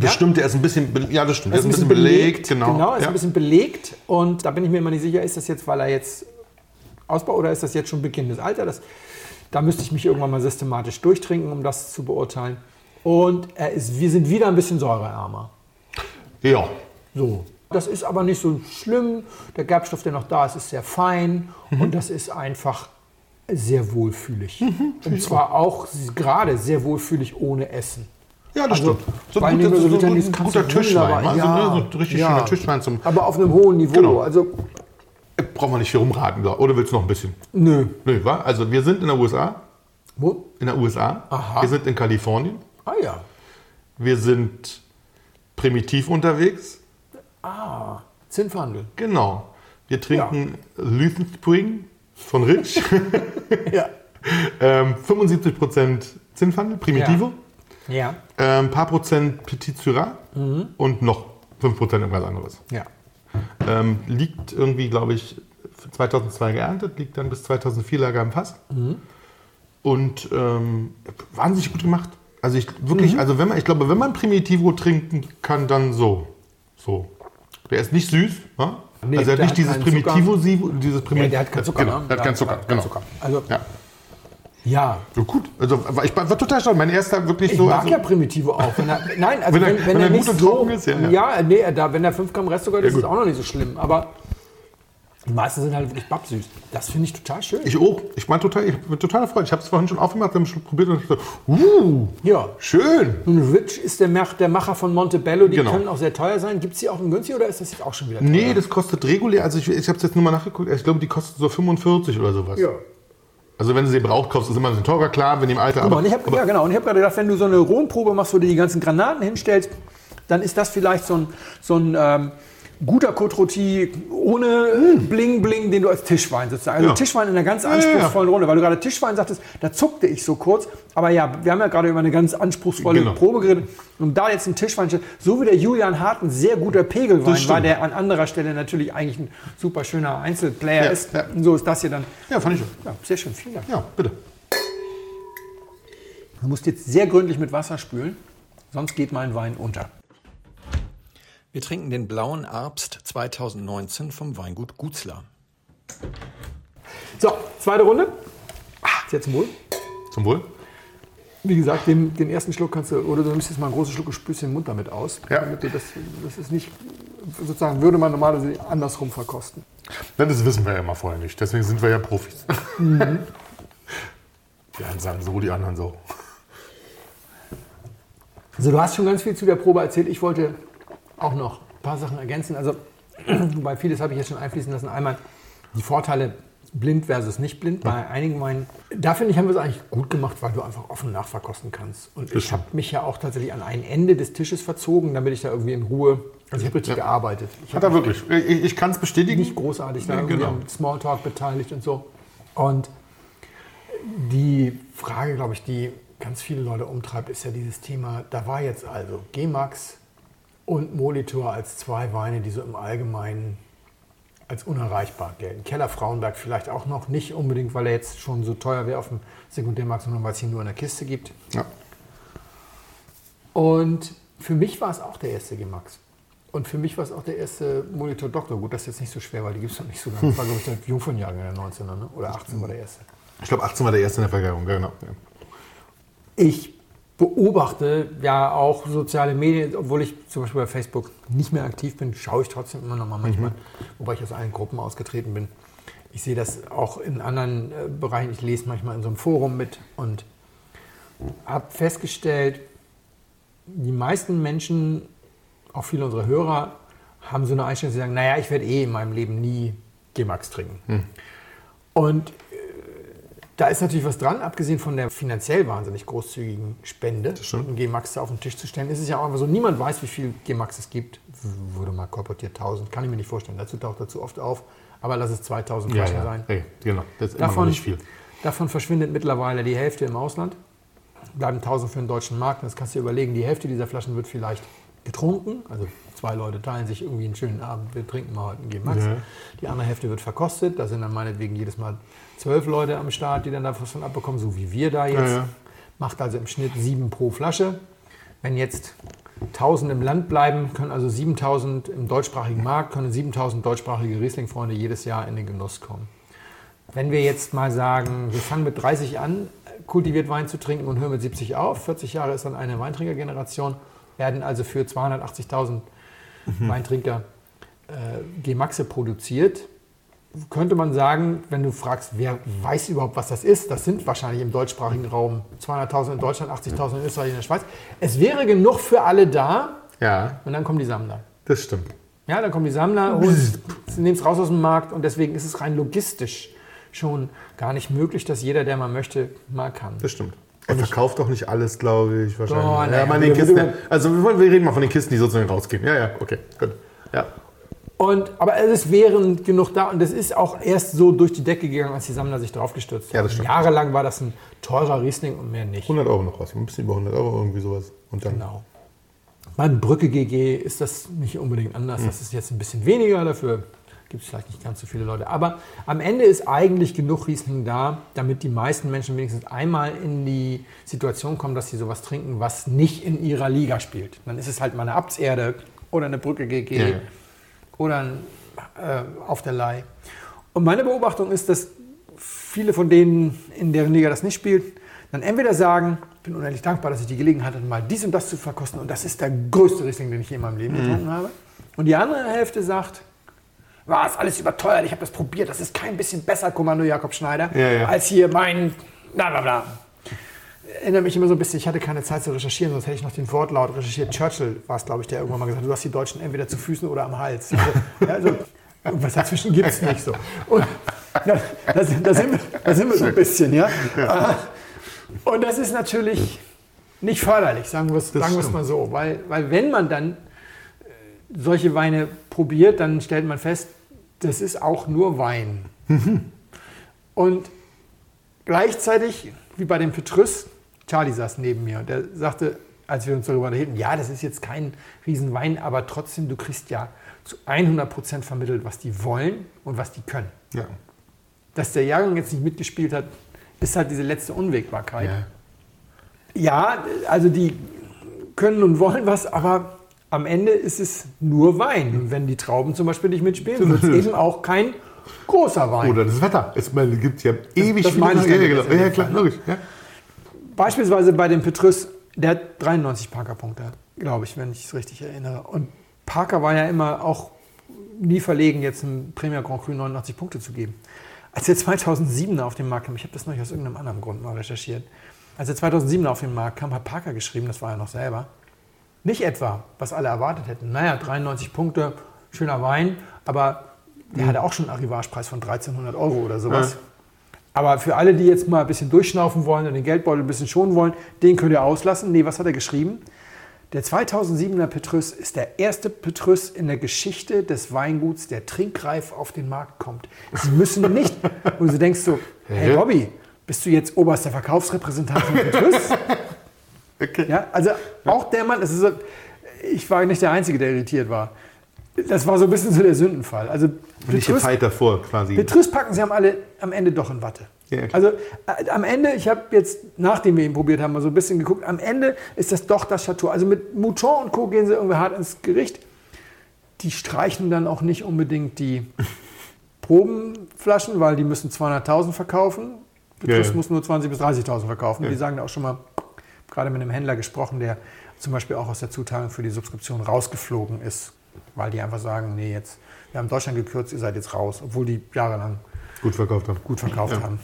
Das stimmt, der ist ein bisschen, ja, das stimmt. Er ist ein bisschen belegt, genau. Genau, er ist ja. ein bisschen belegt. Und da bin ich mir immer nicht sicher, ist das jetzt, weil er jetzt Ausbau oder ist das jetzt schon beginnendes Alter? Das, da müsste ich mich irgendwann mal systematisch durchtrinken, um das zu beurteilen. Und er ist, wir sind wieder ein bisschen säureärmer. ja. So. Das ist aber nicht so schlimm. Der Gerbstoff, der noch da ist, ist sehr fein Mhm. und das ist einfach sehr wohlfühlig. und zwar auch gerade sehr wohlfühlig ohne Essen. Ja, das Also, stimmt. So ein guter, so, so, kannst guter Tischwein. wunderbar- Also, ja, ne, so richtig ja. schöner Tischwein zum. Aber auf einem hohen Niveau. Genau. Also, Brauchen wir nicht viel rumraten, oder? Willst du noch ein bisschen? nö. Nö, wa? Also, wir sind in der USA. Wo? In der USA. Aha. Wir sind in Kalifornien. Ah ja. Wir sind primitiv unterwegs. Ah, Zinnverhandel. Genau. Wir trinken Luthen Spring von Rich. <laughs> Ja. ähm, 75% Zinnfandel, Primitivo. Ja. Ähm, paar Prozent Petit Syrah und noch 5% irgendwas anderes. Ja. Ähm, liegt irgendwie, glaube ich, 2002 geerntet, liegt dann bis 2004 Lager im Fass. Und ähm, wahnsinnig gut gemacht. Also ich wirklich, also wenn man, ich glaube, wenn man Primitivo trinken kann, dann so. So. Der ist nicht süß, ne? Nee, also er hat nicht dieses Primitivo, dieses Ja, Primitivo. der hat keinen Zucker, Genau, ne? der hat keinen Zucker, genau. Zucker. Also, Ja. ja. So gut. Also ich war total stolz. Mein erster wirklich Ich so. mag also, ja Primitivo auch. Wenn er, nein, also Wenn er- wenn, wenn, wenn er, er nicht gut und so, trocken ist, ja, ja. ja, nee, da, wenn er 5 Gramm Restzucker hat, ist es gut. auch noch nicht so schlimm. Aber die meisten sind halt wirklich babsüß. Das finde ich total schön. ich auch. Ich war total, ich bin total erfreut. Ich habe es vorhin schon aufgemacht, habe schon probiert und ich so, uh, ja. schön. Und Rich ist der, Mach, der Macher von Montebello. Die Genau. können auch sehr teuer sein. Gibt es die auch in günstig oder ist das jetzt auch schon wieder teuer? Nee, das kostet regulär. Also ich, ich habe es jetzt nur mal nachgeguckt. Ich glaube, die kostet so 45 oder sowas. Ja. Also wenn du sie braucht, kaufst, ist immer ein bisschen teurer, klar, wenn die im Alter. Aber, und ich habe ja, genau, und ich hab gerade gedacht, wenn du so eine Rohnprobe machst, wo du die ganzen Granaten hinstellst, dann ist das vielleicht so ein, so ein ähm, guter Côte Rôti ohne Bling Bling, den du als Tischwein sozusagen. Also Ja. Tischwein in einer ganz anspruchsvollen Runde, weil du gerade Tischwein sagtest, da zuckte ich so kurz. Aber ja, wir haben ja gerade über eine ganz anspruchsvolle Genau. Probe geredet. Und da jetzt ein Tischwein, steht, so wie der Julian Hart ein sehr guter Pegelwein war, der an anderer Stelle natürlich eigentlich ein super schöner Einzelplayer Ja, ist. ja. Und so ist das hier dann. Ja, fand ich schon. Ja, sehr schön, vielen Dank. Ja, bitte. Du musst jetzt sehr gründlich mit Wasser spülen, sonst geht mein Wein unter. Wir trinken den blauen Arbst 2019 vom Weingut Gutzler. So, zweite Runde. Ah, Jetzt zum Wohl. Zum Wohl. Wie gesagt, den, den ersten Schluck kannst du, oder du nimmst jetzt mal einen großen Schluck und spülst den Mund damit aus. Ja. Damit du das, das ist nicht, sozusagen, würde man normalerweise andersrum verkosten. Denn das wissen wir ja immer vorher nicht. Deswegen sind wir ja Profis. Mhm. <laughs> Die einen sagen so, die anderen so. Also du hast schon ganz viel zu der Probe erzählt. Ich wollte auch noch ein paar Sachen ergänzen. Also, <clears throat> wobei vieles habe ich jetzt schon einfließen lassen. Einmal die Vorteile blind versus nicht blind. Bei einigen Weinen, da finde ich, haben wir es eigentlich gut gemacht, weil du einfach offen nachverkosten kannst. Und ich habe mich ja auch tatsächlich an ein Ende des Tisches verzogen, damit ich da irgendwie in Ruhe, also ich habe richtig gearbeitet. Ich Hat er wirklich. Ich, ich kann es bestätigen. nicht großartig da Ja, irgendwie genau. am Smalltalk beteiligt und so. Und die Frage, glaube ich, die ganz viele Leute umtreibt, ist ja dieses Thema, da war jetzt also G-Max und Molitor als zwei Weine, die so im Allgemeinen als unerreichbar gelten. Keller Frauenberg vielleicht auch noch, nicht unbedingt, weil er jetzt schon so teuer wäre auf dem Sekundärmarkt, sondern weil es ihn nur in der Kiste gibt. Ja. Und für mich war es auch der erste G-Max. Und für mich war es auch der erste Monitor Doktor. Gut, das ist jetzt nicht so schwer, weil die gibt es noch nicht so lange. Das <laughs> war, glaube ich, der Jungfernjahrgang der 19er, ne? oder 18 war der erste. Ich glaube, 18 war der erste in der Vergärung. Genau. Ja. Ich beobachte ja auch soziale Medien, obwohl ich zum Beispiel bei Facebook nicht mehr aktiv bin, schaue ich trotzdem immer noch mal manchmal, wobei ich aus allen Gruppen ausgetreten bin. Ich sehe das auch in anderen äh, Bereichen. Ich lese manchmal in so einem Forum mit und habe festgestellt, die meisten Menschen, auch viele unserer Hörer, haben so eine Einstellung, sie sagen, naja, ich werde eh in meinem Leben nie G-Max trinken. Und äh, da ist natürlich was dran, abgesehen von der finanziell wahnsinnig großzügigen Spende, einen G-Max auf den Tisch zu stellen, ist es ja auch einfach so, niemand weiß, wie viel G-Max es gibt. Wurde mal kolportiert, 1000, kann ich mir nicht vorstellen, dazu taucht er zu oft auf, aber lass es 2000 Ja, Flaschen ja. sein. Hey, genau. Das ist immer noch Davon, nicht viel. davon verschwindet mittlerweile die Hälfte im Ausland. Bleiben 1000 für den deutschen Markt. Das kannst du dir überlegen, die Hälfte dieser Flaschen wird vielleicht getrunken. Also zwei Leute teilen sich irgendwie einen schönen Abend, wir trinken mal heute einen G-Max. Ja. Die andere Hälfte wird verkostet. Da sind dann meinetwegen jedes Mal zwölf Leute am Start, die dann davon abbekommen, so wie wir da jetzt. Ja. Macht also im Schnitt sieben pro Flasche. Wenn jetzt 1000 im Land bleiben, können also 7000 im deutschsprachigen Markt, können 7000 deutschsprachige Riesling-Freunde jedes Jahr in den Genuss kommen. Wenn wir jetzt mal sagen, wir fangen mit 30 an, kultiviert Wein zu trinken und hören mit 70 auf, 40 Jahre ist dann eine Weintrinkergeneration, werden also für 280.000 Weintrinker äh, G-Maxe produziert. Könnte man sagen, wenn du fragst, wer weiß überhaupt, was das ist, das sind wahrscheinlich im deutschsprachigen Raum 200.000 in Deutschland, 80.000 in Österreich, in der Schweiz. Es wäre genug für alle da Ja, und dann kommen die Sammler. das stimmt. Ja, dann kommen die Sammler, nehmen es raus aus dem Markt und deswegen ist es rein logistisch schon gar nicht möglich, dass jeder, der mal möchte, mal kann. Das stimmt. Er verkauft doch nicht alles, glaube ich, wahrscheinlich. Oh, ja, in den wir- Kisten. wir- Also wir, wollen- wir reden mal von den Kisten, die sozusagen rausgehen. Ja, ja, okay, gut. Ja. Und, aber es wären genug da und das ist auch erst so durch die Decke gegangen, als die Sammler sich drauf gestürzt haben. Ja, das stimmt. Jahrelang war das ein teurer Riesling und mehr nicht. 100 Euro noch raus. Ein bisschen über 100 Euro, irgendwie sowas. Und dann. Genau. Beim Brücke GG ist das nicht unbedingt anders. Hm. Das ist jetzt ein bisschen weniger, dafür gibt es vielleicht nicht ganz so viele Leute. Aber am Ende ist eigentlich genug Riesling da, damit die meisten Menschen wenigstens einmal in die Situation kommen, dass sie sowas trinken, was nicht in ihrer Liga spielt. Dann ist es halt mal eine Abtserde oder eine Brücke GG Ja, ja. oder ein äh, auf der Leih. Und meine Beobachtung ist, dass viele von denen, in deren Liga das nicht spielt, dann entweder sagen, ich bin unendlich dankbar, dass ich die Gelegenheit hatte, mal dies und das zu verkosten und das ist der größte Riesling, den ich je in meinem Mhm. Leben getrunken habe. Und die andere Hälfte sagt, war es alles überteuert, ich habe das probiert, das ist kein bisschen besser, Kommando Jakob Schneider, Ja, ja. als hier mein bla bla bla. Erinnert mich immer so ein bisschen, ich hatte keine Zeit zu recherchieren, sonst hätte ich noch den Wortlaut recherchiert. Churchill war es, glaube ich, der irgendwann mal gesagt hat, du hast die Deutschen entweder zu Füßen oder am Hals. Also, <laughs> ja, also, irgendwas dazwischen gibt es <laughs> nicht so. Und da, da, sind- da, sind wir, da sind wir so ein bisschen, ja. Und das ist natürlich nicht förderlich, sagen wir es mal so. Weil, weil wenn man dann solche Weine probiert, dann stellt man fest, das ist auch nur Wein. Und gleichzeitig, wie bei dem Petrus, Charlie saß neben mir und der sagte, als wir uns darüber unterhielten, ja, das ist jetzt kein Riesenwein, aber trotzdem, du kriegst ja zu 100% vermittelt, was die wollen und was die können. Ja. Dass der Jahrgang jetzt nicht mitgespielt hat, ist halt diese letzte Unwägbarkeit. ja. Ja, also die können und wollen was, aber am Ende ist es nur Wein. Und wenn die Trauben zum Beispiel nicht mitspielen, <laughs> wird es eben auch kein großer Wein. Oder das Wetter. Es gibt ja ewig das viele ich ja, damit genau. ja, klar, logisch. Ja. Beispielsweise bei dem Petrus, der hat 93 Parker-Punkte, glaube ich, wenn ich es richtig erinnere. Und Parker war ja immer auch nie verlegen, jetzt im Premier Grand Cru 89 Punkte zu geben. Als er 2007 auf den Markt kam, ich habe das noch aus irgendeinem anderen Grund mal recherchiert, als er 2007 auf den Markt kam, hat Parker geschrieben, das war er noch selber, nicht etwa, was alle erwartet hätten. Naja, 93 Punkte, schöner Wein, aber Der hatte auch schon einen Arrivagepreis von 1300 Euro oder sowas. Aber für alle, die jetzt mal ein bisschen durchschnaufen wollen und den Geldbeutel ein bisschen schonen wollen, den könnt ihr auslassen. Nee, was hat er geschrieben? Der 2007er Petrus ist der erste Petrus in der Geschichte des Weinguts, der trinkreif auf den Markt kommt. Sie müssen nicht, <laughs> und du denkst so, hey? Bobby, bist du jetzt oberster Verkaufsrepräsentant von Petrus? <laughs> Okay. Ja, also auch der Mann, so, ich war nicht der Einzige, der irritiert war. Das war so ein bisschen so der Sündenfall. Also Petrus, gefeit davor quasi. Petrus packen sie haben alle am Ende doch in Watte. Ja, also äh, am Ende, ich habe jetzt, nachdem wir ihn probiert haben, mal so ein bisschen geguckt, am Ende ist das doch das Chateau. Also mit Mouton und Co. gehen sie irgendwie hart ins Gericht. Die streichen dann auch nicht unbedingt die <laughs> Probenflaschen, weil die müssen 200.000 verkaufen. Petrus Ja, ja. muss nur 20.000 bis 30.000 verkaufen. Die sagen da auch schon mal, gerade mit einem Händler gesprochen, der zum Beispiel auch aus der Zuteilung für die Subskription rausgeflogen ist, weil die einfach sagen, nee, jetzt, wir haben Deutschland gekürzt, ihr seid jetzt raus, obwohl die jahrelang Gut verkauft haben. gut verkauft Ja. haben.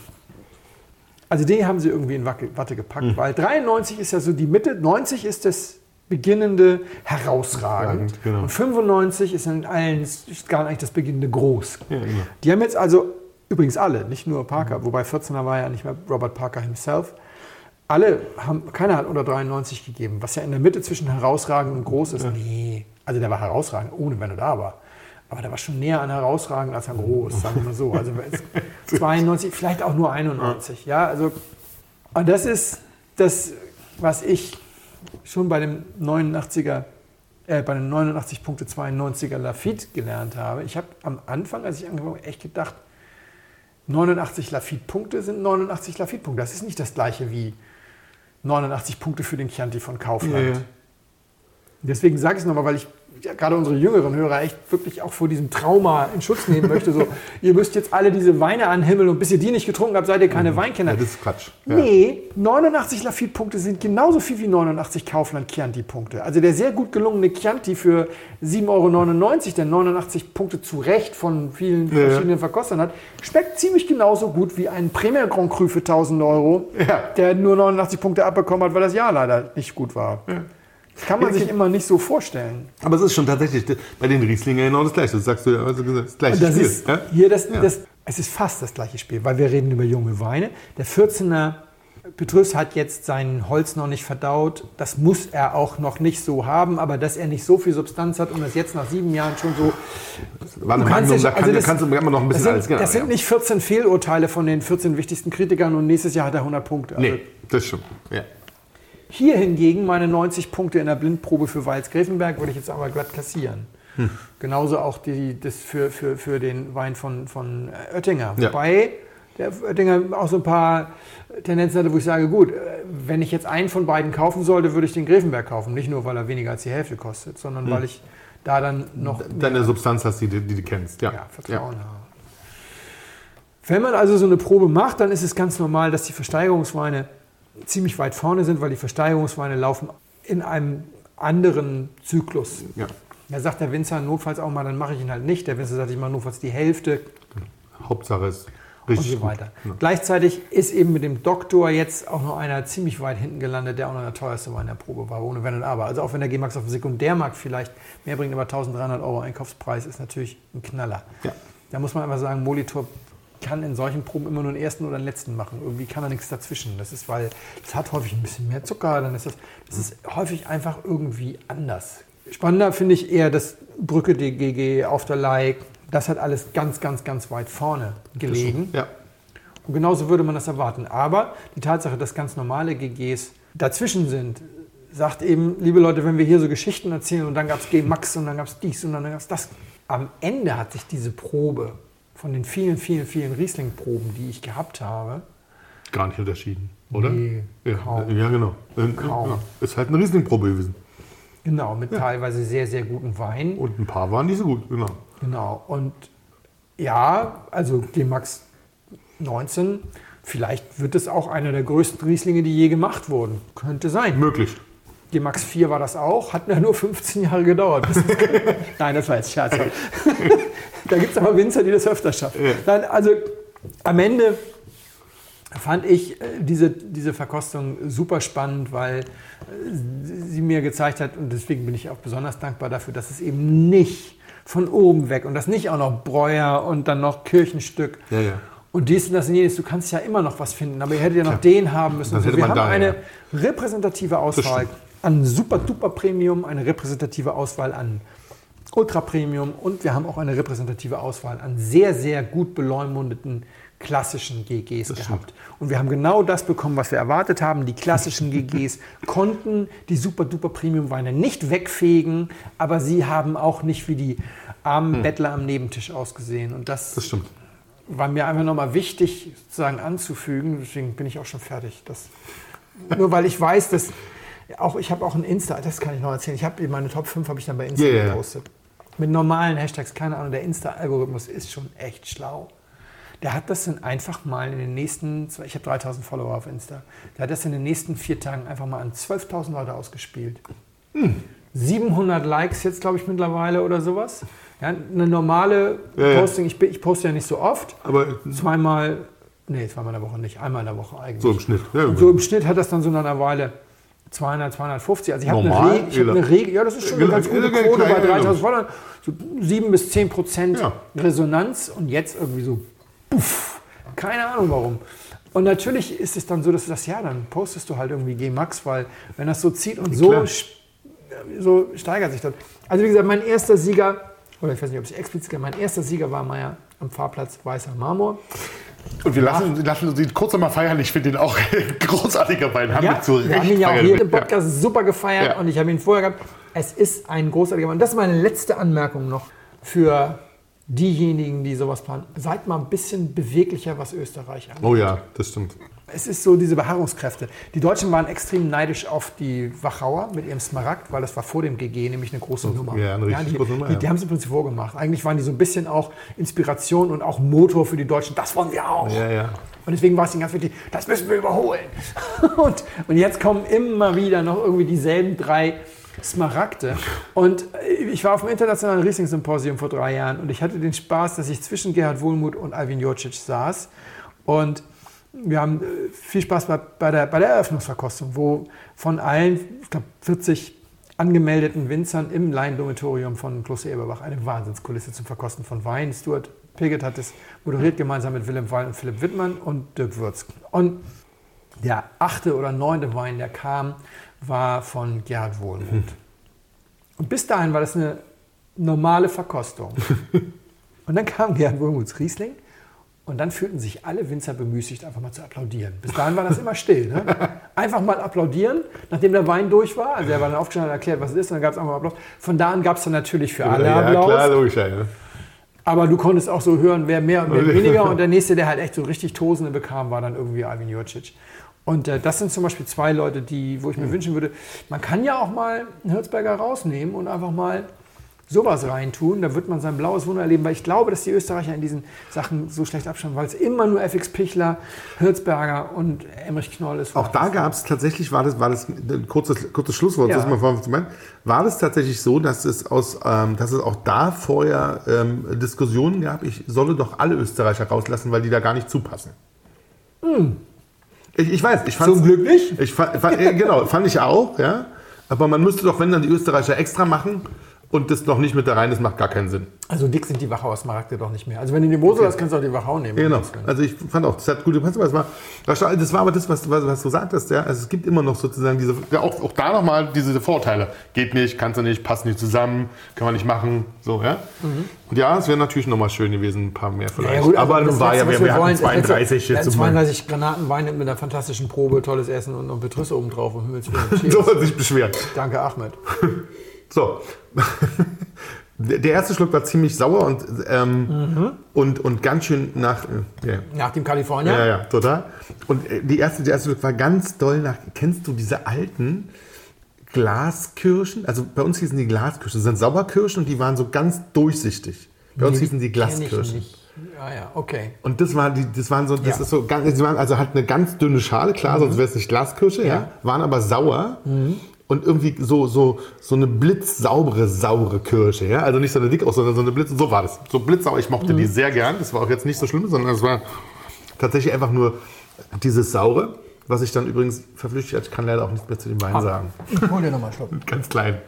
Also den haben sie irgendwie in Watte gepackt, Mhm. weil 93 ist ja so die Mitte, 90 ist das beginnende herausragend Ragend, genau. und 95 ist in allen Skalen eigentlich das beginnende groß. Ja, genau. Die haben jetzt also, übrigens alle, nicht nur Mhm. Parker, wobei 14er war ja nicht mehr Robert Parker himself, alle haben, keiner hat unter 93 gegeben, was ja in der Mitte zwischen herausragend und groß ist. Nee, also der war herausragend, ohne wenn er da war. Aber der war schon näher an herausragend als an groß, sagen wir mal so. Also es- <laughs> 92, vielleicht auch nur 91. Ja, also und das ist das, was ich schon bei dem 89er, äh, bei den 89 Punkte 92er Lafitte gelernt habe. Ich habe am Anfang, als ich angefangen habe, echt gedacht, 89 Lafitte-Punkte sind 89 Lafitte-Punkte. Das ist nicht das gleiche wie 89 Punkte für den Chianti von Kaufland. Ja, ja. Deswegen sage ich es nochmal, weil ich ja, gerade unsere jüngeren Hörer echt wirklich auch vor diesem Trauma in Schutz nehmen möchte. So, <laughs> ihr müsst jetzt alle diese Weine anhimmeln und bis ihr die nicht getrunken habt, seid ihr keine Weinkenner. Ja, das ist Quatsch. Ja. Nee, 89 Lafitte-Punkte sind genauso viel wie 89 Kaufland-Chianti-Punkte. Also der sehr gut gelungene Chianti für 7,99 Euro, der 89 Punkte zu Recht von vielen Ja. verschiedenen Verkostern hat, schmeckt ziemlich genauso gut wie ein Premier Grand Cru für 1000 Euro, der nur 89 Punkte abbekommen hat, weil das Jahr leider nicht gut war. Das kann man sich immer nicht so vorstellen. Aber es ist schon tatsächlich bei den Rieslingen genau das Gleiche. Das sagst du ja, also das gleiche das Spiel. ist ja? hier das, Ja. das, es ist fast das gleiche Spiel, weil wir reden über junge Weine. Der 14er Petrus hat jetzt sein Holz noch nicht verdaut. Das muss er auch noch nicht so haben, aber dass er nicht so viel Substanz hat und das jetzt nach sieben Jahren schon so. War ein Du kannst ja- da kann, also da das- kannst du kann noch ein Das bisschen sind, alles genau, das sind ja. nicht 14 Fehlurteile von den 14 wichtigsten Kritikern und nächstes Jahr hat er 100 Punkte. Also Nee, das stimmt. Ja. Hier hingegen meine 90 Punkte in der Blindprobe für Weiz-Grevenberg würde ich jetzt aber glatt kassieren. Hm. Genauso auch die, das für, für, für den Wein von, von Oettinger. Ja. Wobei der Oettinger auch so ein paar Tendenzen hatte, wo ich sage, gut, äh, wenn ich jetzt einen von beiden kaufen sollte, würde ich den Grevenberg kaufen. Nicht nur, weil er weniger als die Hälfte kostet, sondern Hm. weil ich da dann noch Deine Substanz hast, die, du- die du kennst. Ja. ja, Vertrauen habe. Wenn man also so eine Probe macht, dann ist es ganz normal, dass die Versteigerungsweine ziemlich weit vorne sind, weil die Versteigerungsweine laufen in einem anderen Zyklus. Ja. Da sagt der Winzer notfalls auch mal, dann mache ich ihn halt nicht. Der Winzer sagt, ich mache notfalls die Hälfte Hauptsache ist und richtig so gut. weiter. Ja. Gleichzeitig ist eben mit dem Doktor jetzt auch noch einer ziemlich weit hinten gelandet, der auch noch der teuerste Wein der Probe war, ohne Wenn und Aber. Also auch wenn der G-Max auf dem Sekundärmarkt vielleicht mehr bringt, aber 1300 Euro Einkaufspreis ist natürlich ein Knaller. Ja. Da muss man einfach sagen, Molitor kann in solchen Proben immer nur den ersten oder den letzten machen. Irgendwie kann da nichts dazwischen. Das ist, weil es hat häufig ein bisschen mehr Zucker, dann ist das, das ist häufig einfach irgendwie anders. Spannender finde ich eher das Brücke DGG auf der Like. Das hat alles ganz, ganz, ganz weit vorne gelegen. Ja. Und genauso würde man das erwarten. Aber die Tatsache, dass ganz normale GGs dazwischen sind, sagt eben, liebe Leute, wenn wir hier so Geschichten erzählen und dann gab es G-Max und dann gab es dies und dann gab es das. Am Ende hat sich diese Probe von den vielen, vielen, vielen Riesling-Proben, die ich gehabt habe, Gar nicht unterschieden, oder? Nee, ja, kaum. ja, genau. Kaum. Ja. Ist halt eine Rieslingprobe gewesen. genau, mit teilweise sehr, sehr guten Weinen. Und ein paar waren nicht so gut, genau. Genau. Und ja, also G-Max 19, vielleicht wird es auch einer der größten Rieslinge, die je gemacht wurden. Könnte sein. Möglich. G-Max 4 war das auch, hat ja nur 15 Jahre gedauert. <laughs> <laughs> Nein, das war jetzt Scherz. <laughs> da gibt es aber Winzer, die das öfter schaffen. Ja. Nein, also am Ende fand ich äh, diese, diese Verkostung super spannend, weil äh, sie mir gezeigt hat, und deswegen bin ich auch besonders dankbar dafür, dass es eben nicht von oben weg und das nicht auch noch Breuer und dann noch Kirchenstück. Ja, ja. Und dies und das und jenes, du kannst ja immer noch was finden, aber ihr hättet ja noch den haben müssen. Hätte wir haben eine ja. repräsentative Auswahl an Super Duper Premium, eine repräsentative Auswahl an Ultra Premium und wir haben auch eine repräsentative Auswahl an sehr, sehr gut beleumundeten klassischen GGs gehabt. Und wir haben genau das bekommen, was wir erwartet haben. Die klassischen GGs <laughs> konnten die Super Duper Premium Weine nicht wegfegen, aber sie haben auch nicht wie die armen Bettler am Nebentisch ausgesehen. Und das, Hm. Das stimmt. war mir einfach nochmal wichtig sozusagen anzufügen. Deswegen bin ich auch schon fertig. Das, nur weil ich weiß, dass auch ich habe auch ein Insta, das kann ich noch erzählen. Ich habe meine Top 5 habe ich dann bei Insta ja. gepostet. Mit normalen Hashtags, keine Ahnung, der Insta-Algorithmus ist schon echt schlau. Der hat das dann einfach mal in den nächsten, ich habe 3000 Follower auf Insta, der hat das in den nächsten vier Tagen einfach mal an 12.000 Leute ausgespielt. 700 Likes jetzt, glaube ich, mittlerweile oder sowas. Ja, eine normale Ja. Posting, ich, ich poste ja nicht so oft. Aber Zweimal, nee, zweimal in der Woche nicht, einmal in der Woche eigentlich. so im Schnitt. Ja, so im Schnitt hat das dann so nach einer Weile 200, 250. Also ich habe eine, hab eine Regel, ja, das ist schon eine ganz gute Quote bei ja, 3000 Followern. So 7 bis 10 Prozent Ja. Resonanz und jetzt irgendwie so, puff, keine Ahnung warum. Und natürlich ist es dann so, dass du das, ja, dann postest du halt irgendwie G-Max, weil wenn das so zieht und so, so steigert sich das. Also wie gesagt, mein erster Sieger, oder ich weiß nicht, ob ich explizit, mein erster Sieger war Meier am Fahrplatz Weißer Marmor. Und wir lassen, lassen uns ihn kurz einmal feiern. Ich finde <laughs> den auch großartiger Wein. Haben Ja, wir zu wir haben ihn ja auch hier im Podcast super gefeiert Ja. und ich habe ihn vorher gehabt. Es ist ein großartiger Wein. Und das ist meine letzte Anmerkung noch für diejenigen, die sowas planen. Seid mal ein bisschen beweglicher, was Österreich angeht. Oh ja, das stimmt. Es ist so diese Beharrungskräfte. Die Deutschen waren extrem neidisch auf die Wachauer mit ihrem Smaragd, weil das war vor dem GG nämlich eine große Nummer. ja, eine richtig die, große Nummer, Die, ja. die haben es im Prinzip vorgemacht. Eigentlich waren die so ein bisschen auch Inspiration und auch Motor für die Deutschen. Das wollen wir auch. Ja, ja. Und deswegen war es ihnen ganz wichtig, das müssen wir überholen. <laughs> Und, und jetzt kommen immer wieder noch irgendwie dieselben drei Smaragde. Und äh, ich war auf dem Internationalen Riesling-Symposium vor drei Jahren und ich hatte den Spaß, dass ich zwischen Gerhard Wohlmuth und Alvin Jocic saß. Und wir haben äh, viel Spaß bei, bei, der, bei der Eröffnungsverkostung, wo von allen, ich glaube, 40 angemeldeten Winzern im Laiendomitorium von Kloster Eberbach eine Wahnsinnskulisse zum Verkosten von Wein. Stuart Piggott hat es moderiert gemeinsam mit Willem Wall und Philipp Wittmann und Dirk Würz. Und der achte oder neunte Wein, der kam, war von Gerhard Wohlmuth. Und bis dahin war das eine normale Verkostung. <laughs> Und dann kam Gerhard Wohlmuths Riesling und dann fühlten sich alle Winzer bemüßigt, einfach mal zu applaudieren. Bis dahin war das immer still. Ne? Einfach mal applaudieren, nachdem der Wein durch war. Also er war dann aufgestanden und erklärt, was es ist, und dann gab es einfach mal Applaus. Von da an gab es dann natürlich für alle ja, Applaus. klar, logisch. Ja. Aber du konntest auch so hören, wer mehr und wer <laughs> weniger. Und der nächste, der halt echt so richtig Tosende bekam, war dann irgendwie Alvin Jocic. Und äh, das sind zum Beispiel zwei Leute, die, wo ich mir wünschen würde, man kann ja auch mal einen Hirzberger rausnehmen und einfach mal sowas reintun. Da wird man sein blaues Wunder erleben, weil ich glaube, dass die Österreicher in diesen Sachen so schlecht abschauen, weil es immer nur FX Pichler, Hirzberger und Emmerich Knoll ist. Auch da gab es tatsächlich, war das, war das ein kurzes, kurzes Schlusswort, Ja. das mal vorhin zu meinen, war das tatsächlich so, dass es, aus, ähm, dass es auch da vorher ähm, Diskussionen gab, ich solle doch alle Österreicher rauslassen, weil die da gar nicht zupassen. Ich, ich weiß, ich fand Zum Glück nicht. Ich fand, fand, äh, genau, fand ich auch, ja. Aber man müsste doch, wenn dann die Österreicher extra machen und das noch nicht mit da rein, das macht gar keinen Sinn. Also dick sind die Wachauer Smaragde doch nicht mehr. Also wenn du die Mosel hast, kannst du auch die Wachau nehmen. Genau. Also ich fand auch, das hat gut gepasst, aber es war, das war aber das, was, was, was du sagtest, ja. Also es gibt immer noch sozusagen diese, ja, auch, auch da nochmal diese Vorteile. Geht nicht, kannst du nicht, passt nicht zusammen, kann man nicht machen, so, ja. Und ja, es wäre natürlich nochmal schön gewesen, ein paar mehr vielleicht. Ja, gut, aber das nun war ja, wir, wir hatten wollen, ist 32 letzte- jetzt ja, zum 32 Granatenwein mit einer fantastischen Probe, tolles Essen und noch Betrüsse obendrauf. Um Himmels Willen. <laughs> So man sich beschweren. Danke, Ahmed. <laughs> So. <laughs> Der erste Schluck war ziemlich sauer und, ähm, und, und ganz schön nach. äh, ja. Nach dem Kalifornier. Ja, ja, total. Und äh, die erste, der erste Schluck war ganz doll nach. Kennst du diese alten Glaskirschen? Also bei uns hießen die Glaskirschen. Das sind Sauerkirschen und die waren so ganz durchsichtig. Bei uns hießen die Glaskirschen. Ja, ja, okay. Und das war die, das waren so, das Ja. ist so ganz, die waren also halt eine ganz dünne Schale, klar, sonst wäre es nicht Glaskirsche, ja. Ja. waren aber sauer und irgendwie so, so, so eine blitzsaubere, saure Kirsche, ja. Also nicht so eine dick aus, sondern so eine blitz, so war das. So blitzsauer, ich mochte die sehr gern. Das war auch jetzt nicht so schlimm, sondern es war tatsächlich einfach nur dieses saure, was ich dann übrigens verflüchtigt, ich kann leider auch nichts mehr zu dem Wein sagen. Ich hol dir nochmal einen Schluck. <laughs> Ganz klein.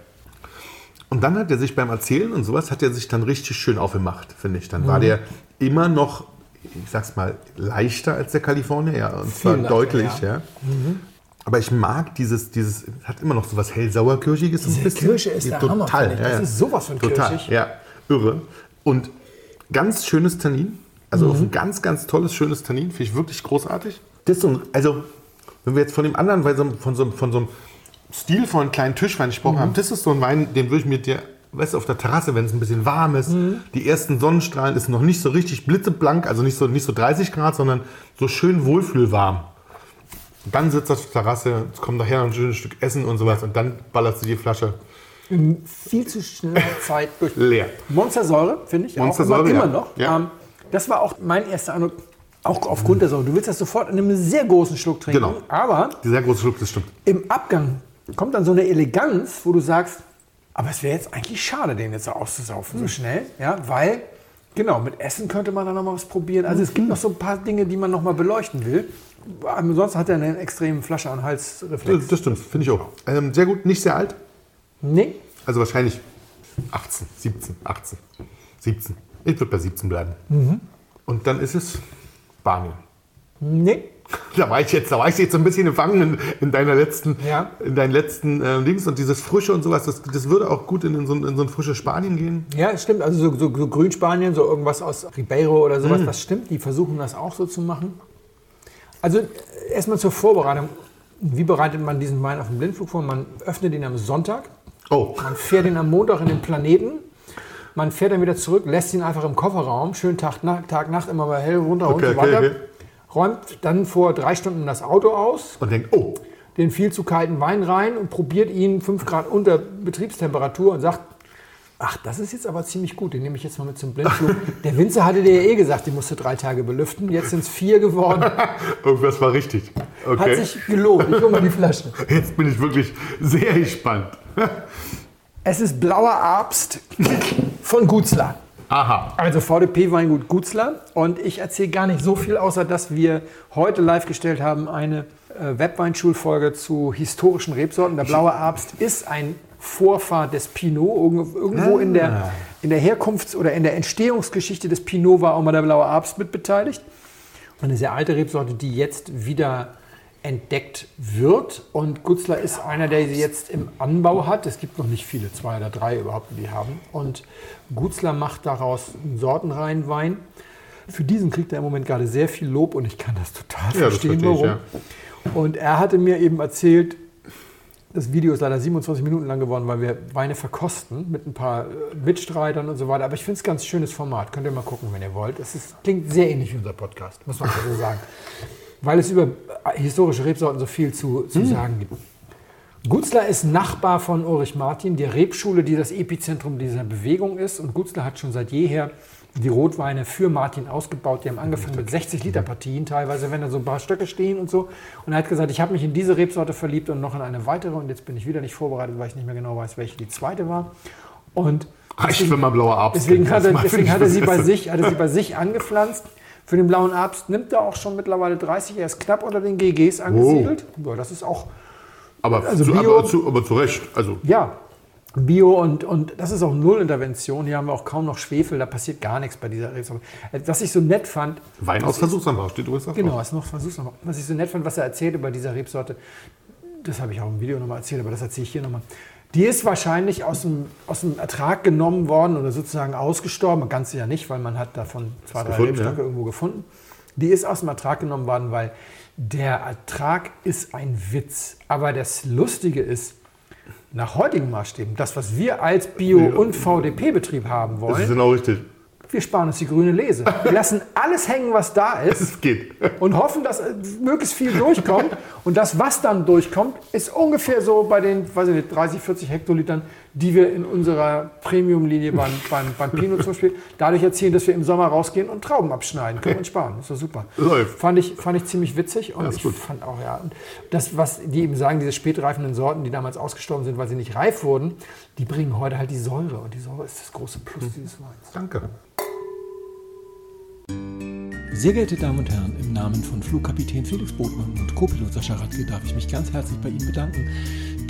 Und dann hat er sich beim Erzählen und sowas, hat er sich dann richtig schön aufgemacht, finde ich. Dann war der immer noch, ich sag's mal, leichter als der Kalifornier, ja, und zwar leichter, deutlich, ja. ja. Aber ich mag dieses, dieses, hat immer noch so was hell-sauer-kirschiges. Diese bisschen. Kirsche ist Ja, der Hammer, Total, ja, Das ja. ist sowas von Total, kirschig. ja, irre. Und ganz schönes Tannin, also Mhm. ein ganz, ganz tolles, schönes Tannin, finde ich wirklich großartig. Das ist so ein, also, wenn wir jetzt von dem anderen, weil so, von, so, von so einem stilvollen kleinen Tischwein gesprochen Mhm. haben, das ist so ein Wein, den würde ich mit dir, weißt du, auf der Terrasse, wenn es ein bisschen warm ist, Mhm. die ersten Sonnenstrahlen ist noch nicht so richtig blitzeblank, also nicht so, nicht so 30 Grad, sondern so schön wohlfühlwarm. Dann sitzt auf der Terrasse, es kommt nachher ein schönes Stück Essen und sowas und dann ballerst du die Flasche In viel zu schneller <laughs> Zeit durch. leer. Monstersäure, finde ich. Monstersäure, auch immer, ja. immer noch. Ja. Ähm, das war auch mein erster Eindruck, auch aufgrund der Säure. Du willst das sofort in einem sehr großen Schluck trinken. Genau. Aber Dieser große Schluck, das stimmt. im Abgang kommt dann so eine Eleganz, wo du sagst, aber es wäre jetzt eigentlich schade, den jetzt so auszusaufen, Hm. so schnell. Ja, weil, genau, mit Essen könnte man dann noch mal was probieren. Also es gibt noch so ein paar Dinge, die man noch mal beleuchten will. Ansonsten hat er einen extremen Flasche- und Halsreflex. Das, das stimmt, finde ich auch. Ähm, sehr gut, nicht sehr alt. Nee, Also wahrscheinlich 18, 17, 18, 17. Ich würde bei 17 bleiben. Mhm. Und dann ist es Spanien. nee. <laughs> Da war ich jetzt, da war ich jetzt so ein bisschen gefangen in, in deiner letzten, Ja. in deinen letzten äh, Dings und dieses Frische und sowas, das, das würde auch gut in, in, so, ein- in so ein frisches Spanien gehen. Ja, stimmt. Also so, so, so Grünspanien, so irgendwas aus Ribeiro oder Mhm. sowas, das stimmt. Die versuchen das auch so zu machen. Also äh, erstmal zur Vorbereitung. Wie bereitet man diesen Wein auf dem Blindflug vor? Man öffnet ihn am Sonntag, Oh, man fährt ihn am Montag in den Planeten, man fährt dann wieder zurück, lässt ihn einfach im Kofferraum, schön Tag, Nacht, Tag, Nacht, immer mal hell runter Okay, und so okay, weiter. okay. Räumt dann vor drei Stunden das Auto aus, und denkt, oh, den viel zu kalten Wein rein und probiert ihn 5 Grad unter Betriebstemperatur und sagt, ach, das ist jetzt aber ziemlich gut, den nehme ich jetzt mal mit zum Blindflug. <laughs> Der Winzer hatte dir ja eh gesagt, die musste drei Tage belüften, jetzt sind es vier geworden. <laughs> irgendwas war richtig. Hat Okay. sich gelohnt. Ich hole mal die Flasche. Jetzt bin ich wirklich sehr gespannt. <laughs> Es ist blauer Abst von Gutzler. Aha. Also VDP-Weingut Gutzler. Und ich erzähle gar nicht so viel, außer dass wir heute live gestellt haben eine äh, Webweinschulfolge zu historischen Rebsorten. Der blaue Abst ist ein Vorfahr des Pinot. Irgendwo, irgendwo in, der, in der Herkunfts- oder in der Entstehungsgeschichte des Pinot war auch mal der blaue Abst mit beteiligt. Eine sehr alte Rebsorte, die jetzt wieder entdeckt wird. Und Gutzler ist einer, der sie jetzt im Anbau hat. Es gibt noch nicht viele, zwei oder drei überhaupt, die haben. Und Gutzler macht daraus einen sortenreinen Wein. Für diesen kriegt er im Moment gerade sehr viel Lob und ich kann das total Ja, das verstehen, verstehe ich, warum. Und er hatte mir eben erzählt, das Video ist leider 27 Minuten lang geworden, weil wir Weine verkosten mit ein paar äh, Mitstreitern und so weiter. Aber ich finde es ein ganz schönes Format. Könnt ihr mal gucken, wenn ihr wollt. Es ist, klingt sehr ähnlich wie unser Podcast, muss man so <laughs> sagen. Weil es über äh, historische Rebsorten so viel zu, zu sagen gibt. Gutzler ist Nachbar von Ulrich Martin, der Rebschule, die das Epizentrum dieser Bewegung ist. Und Gutzler hat schon seit jeher die Rotweine für Martin ausgebaut. Die haben angefangen mit 60 Liter Partien, teilweise, wenn da so ein paar Stöcke stehen und so. Und er hat gesagt, ich habe mich in diese Rebsorte verliebt und noch in eine weitere. Und jetzt bin ich wieder nicht vorbereitet, weil ich nicht mehr genau weiß, welche die zweite war. Und Reicht, wenn man blauer Abend Deswegen hat er, deswegen hat er sie bei sich, hat er sie bei sich angepflanzt. Für den blauen Abst nimmt er auch schon mittlerweile 30. Er ist knapp unter den GGs angesiedelt. Ja, das ist auch Aber, Also zu, Bio- aber, zu, aber zu Recht. Also, ja, Bio und, und das ist auch Nullintervention. Hier haben wir auch kaum noch Schwefel, da passiert gar nichts bei dieser Rebsorte. Was ich so nett fand, Wein aus Versuchsanbau steht übrigens da genau, was noch versuch's noch mal. Was ich so nett fand, was er erzählt über diese Rebsorte, das habe ich auch im Video nochmal erzählt, aber das erzähle ich hier nochmal. Die ist wahrscheinlich aus dem, aus dem Ertrag genommen worden oder sozusagen ausgestorben. Ganz sicher nicht, weil man hat davon zwei, drei gefunden, Rebstöcke irgendwo gefunden. Die ist aus dem Ertrag genommen worden, weil der Ertrag ist ein Witz. Aber das Lustige ist, nach heutigen Maßstäben, das, was wir als Bio- und VDP-Betrieb haben Das wollen, ist genau richtig. wir sparen uns die grüne Lese. Wir lassen alles hängen, was da <laughs> ist Es geht. und hoffen, dass äh, möglichst viel durchkommt. Und das, was dann durchkommt, ist ungefähr so bei den weiß ich nicht, 30, 40 Hektolitern, die wir in unserer Premium-Linie beim, <laughs> beim, beim Pinot zum Beispiel dadurch erzielen, dass wir im Sommer rausgehen und Trauben abschneiden. Können wir uns sparen. Das ist doch super. Läuft. Fand ich, fand ich ziemlich witzig. Und Ja, ist ich gut. fand auch, ja, und das, was die eben sagen, diese spätreifenden Sorten, die damals ausgestorben sind, weil sie nicht reif wurden, die bringen heute halt die Säure. Und die Säure ist das große Plus dieses Weins. Danke. Sehr geehrte Damen und Herren, im Namen von Flugkapitän Felix Botmann und Co-Pilot Sascha Radke darf ich mich ganz herzlich bei Ihnen bedanken,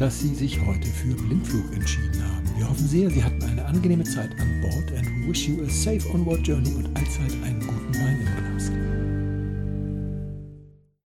dass Sie sich heute für Blindflug entschieden haben. Wir hoffen sehr, Sie hatten eine angenehme Zeit an Bord and wish you a safe onward journey und allzeit einen guten Wein im Glas.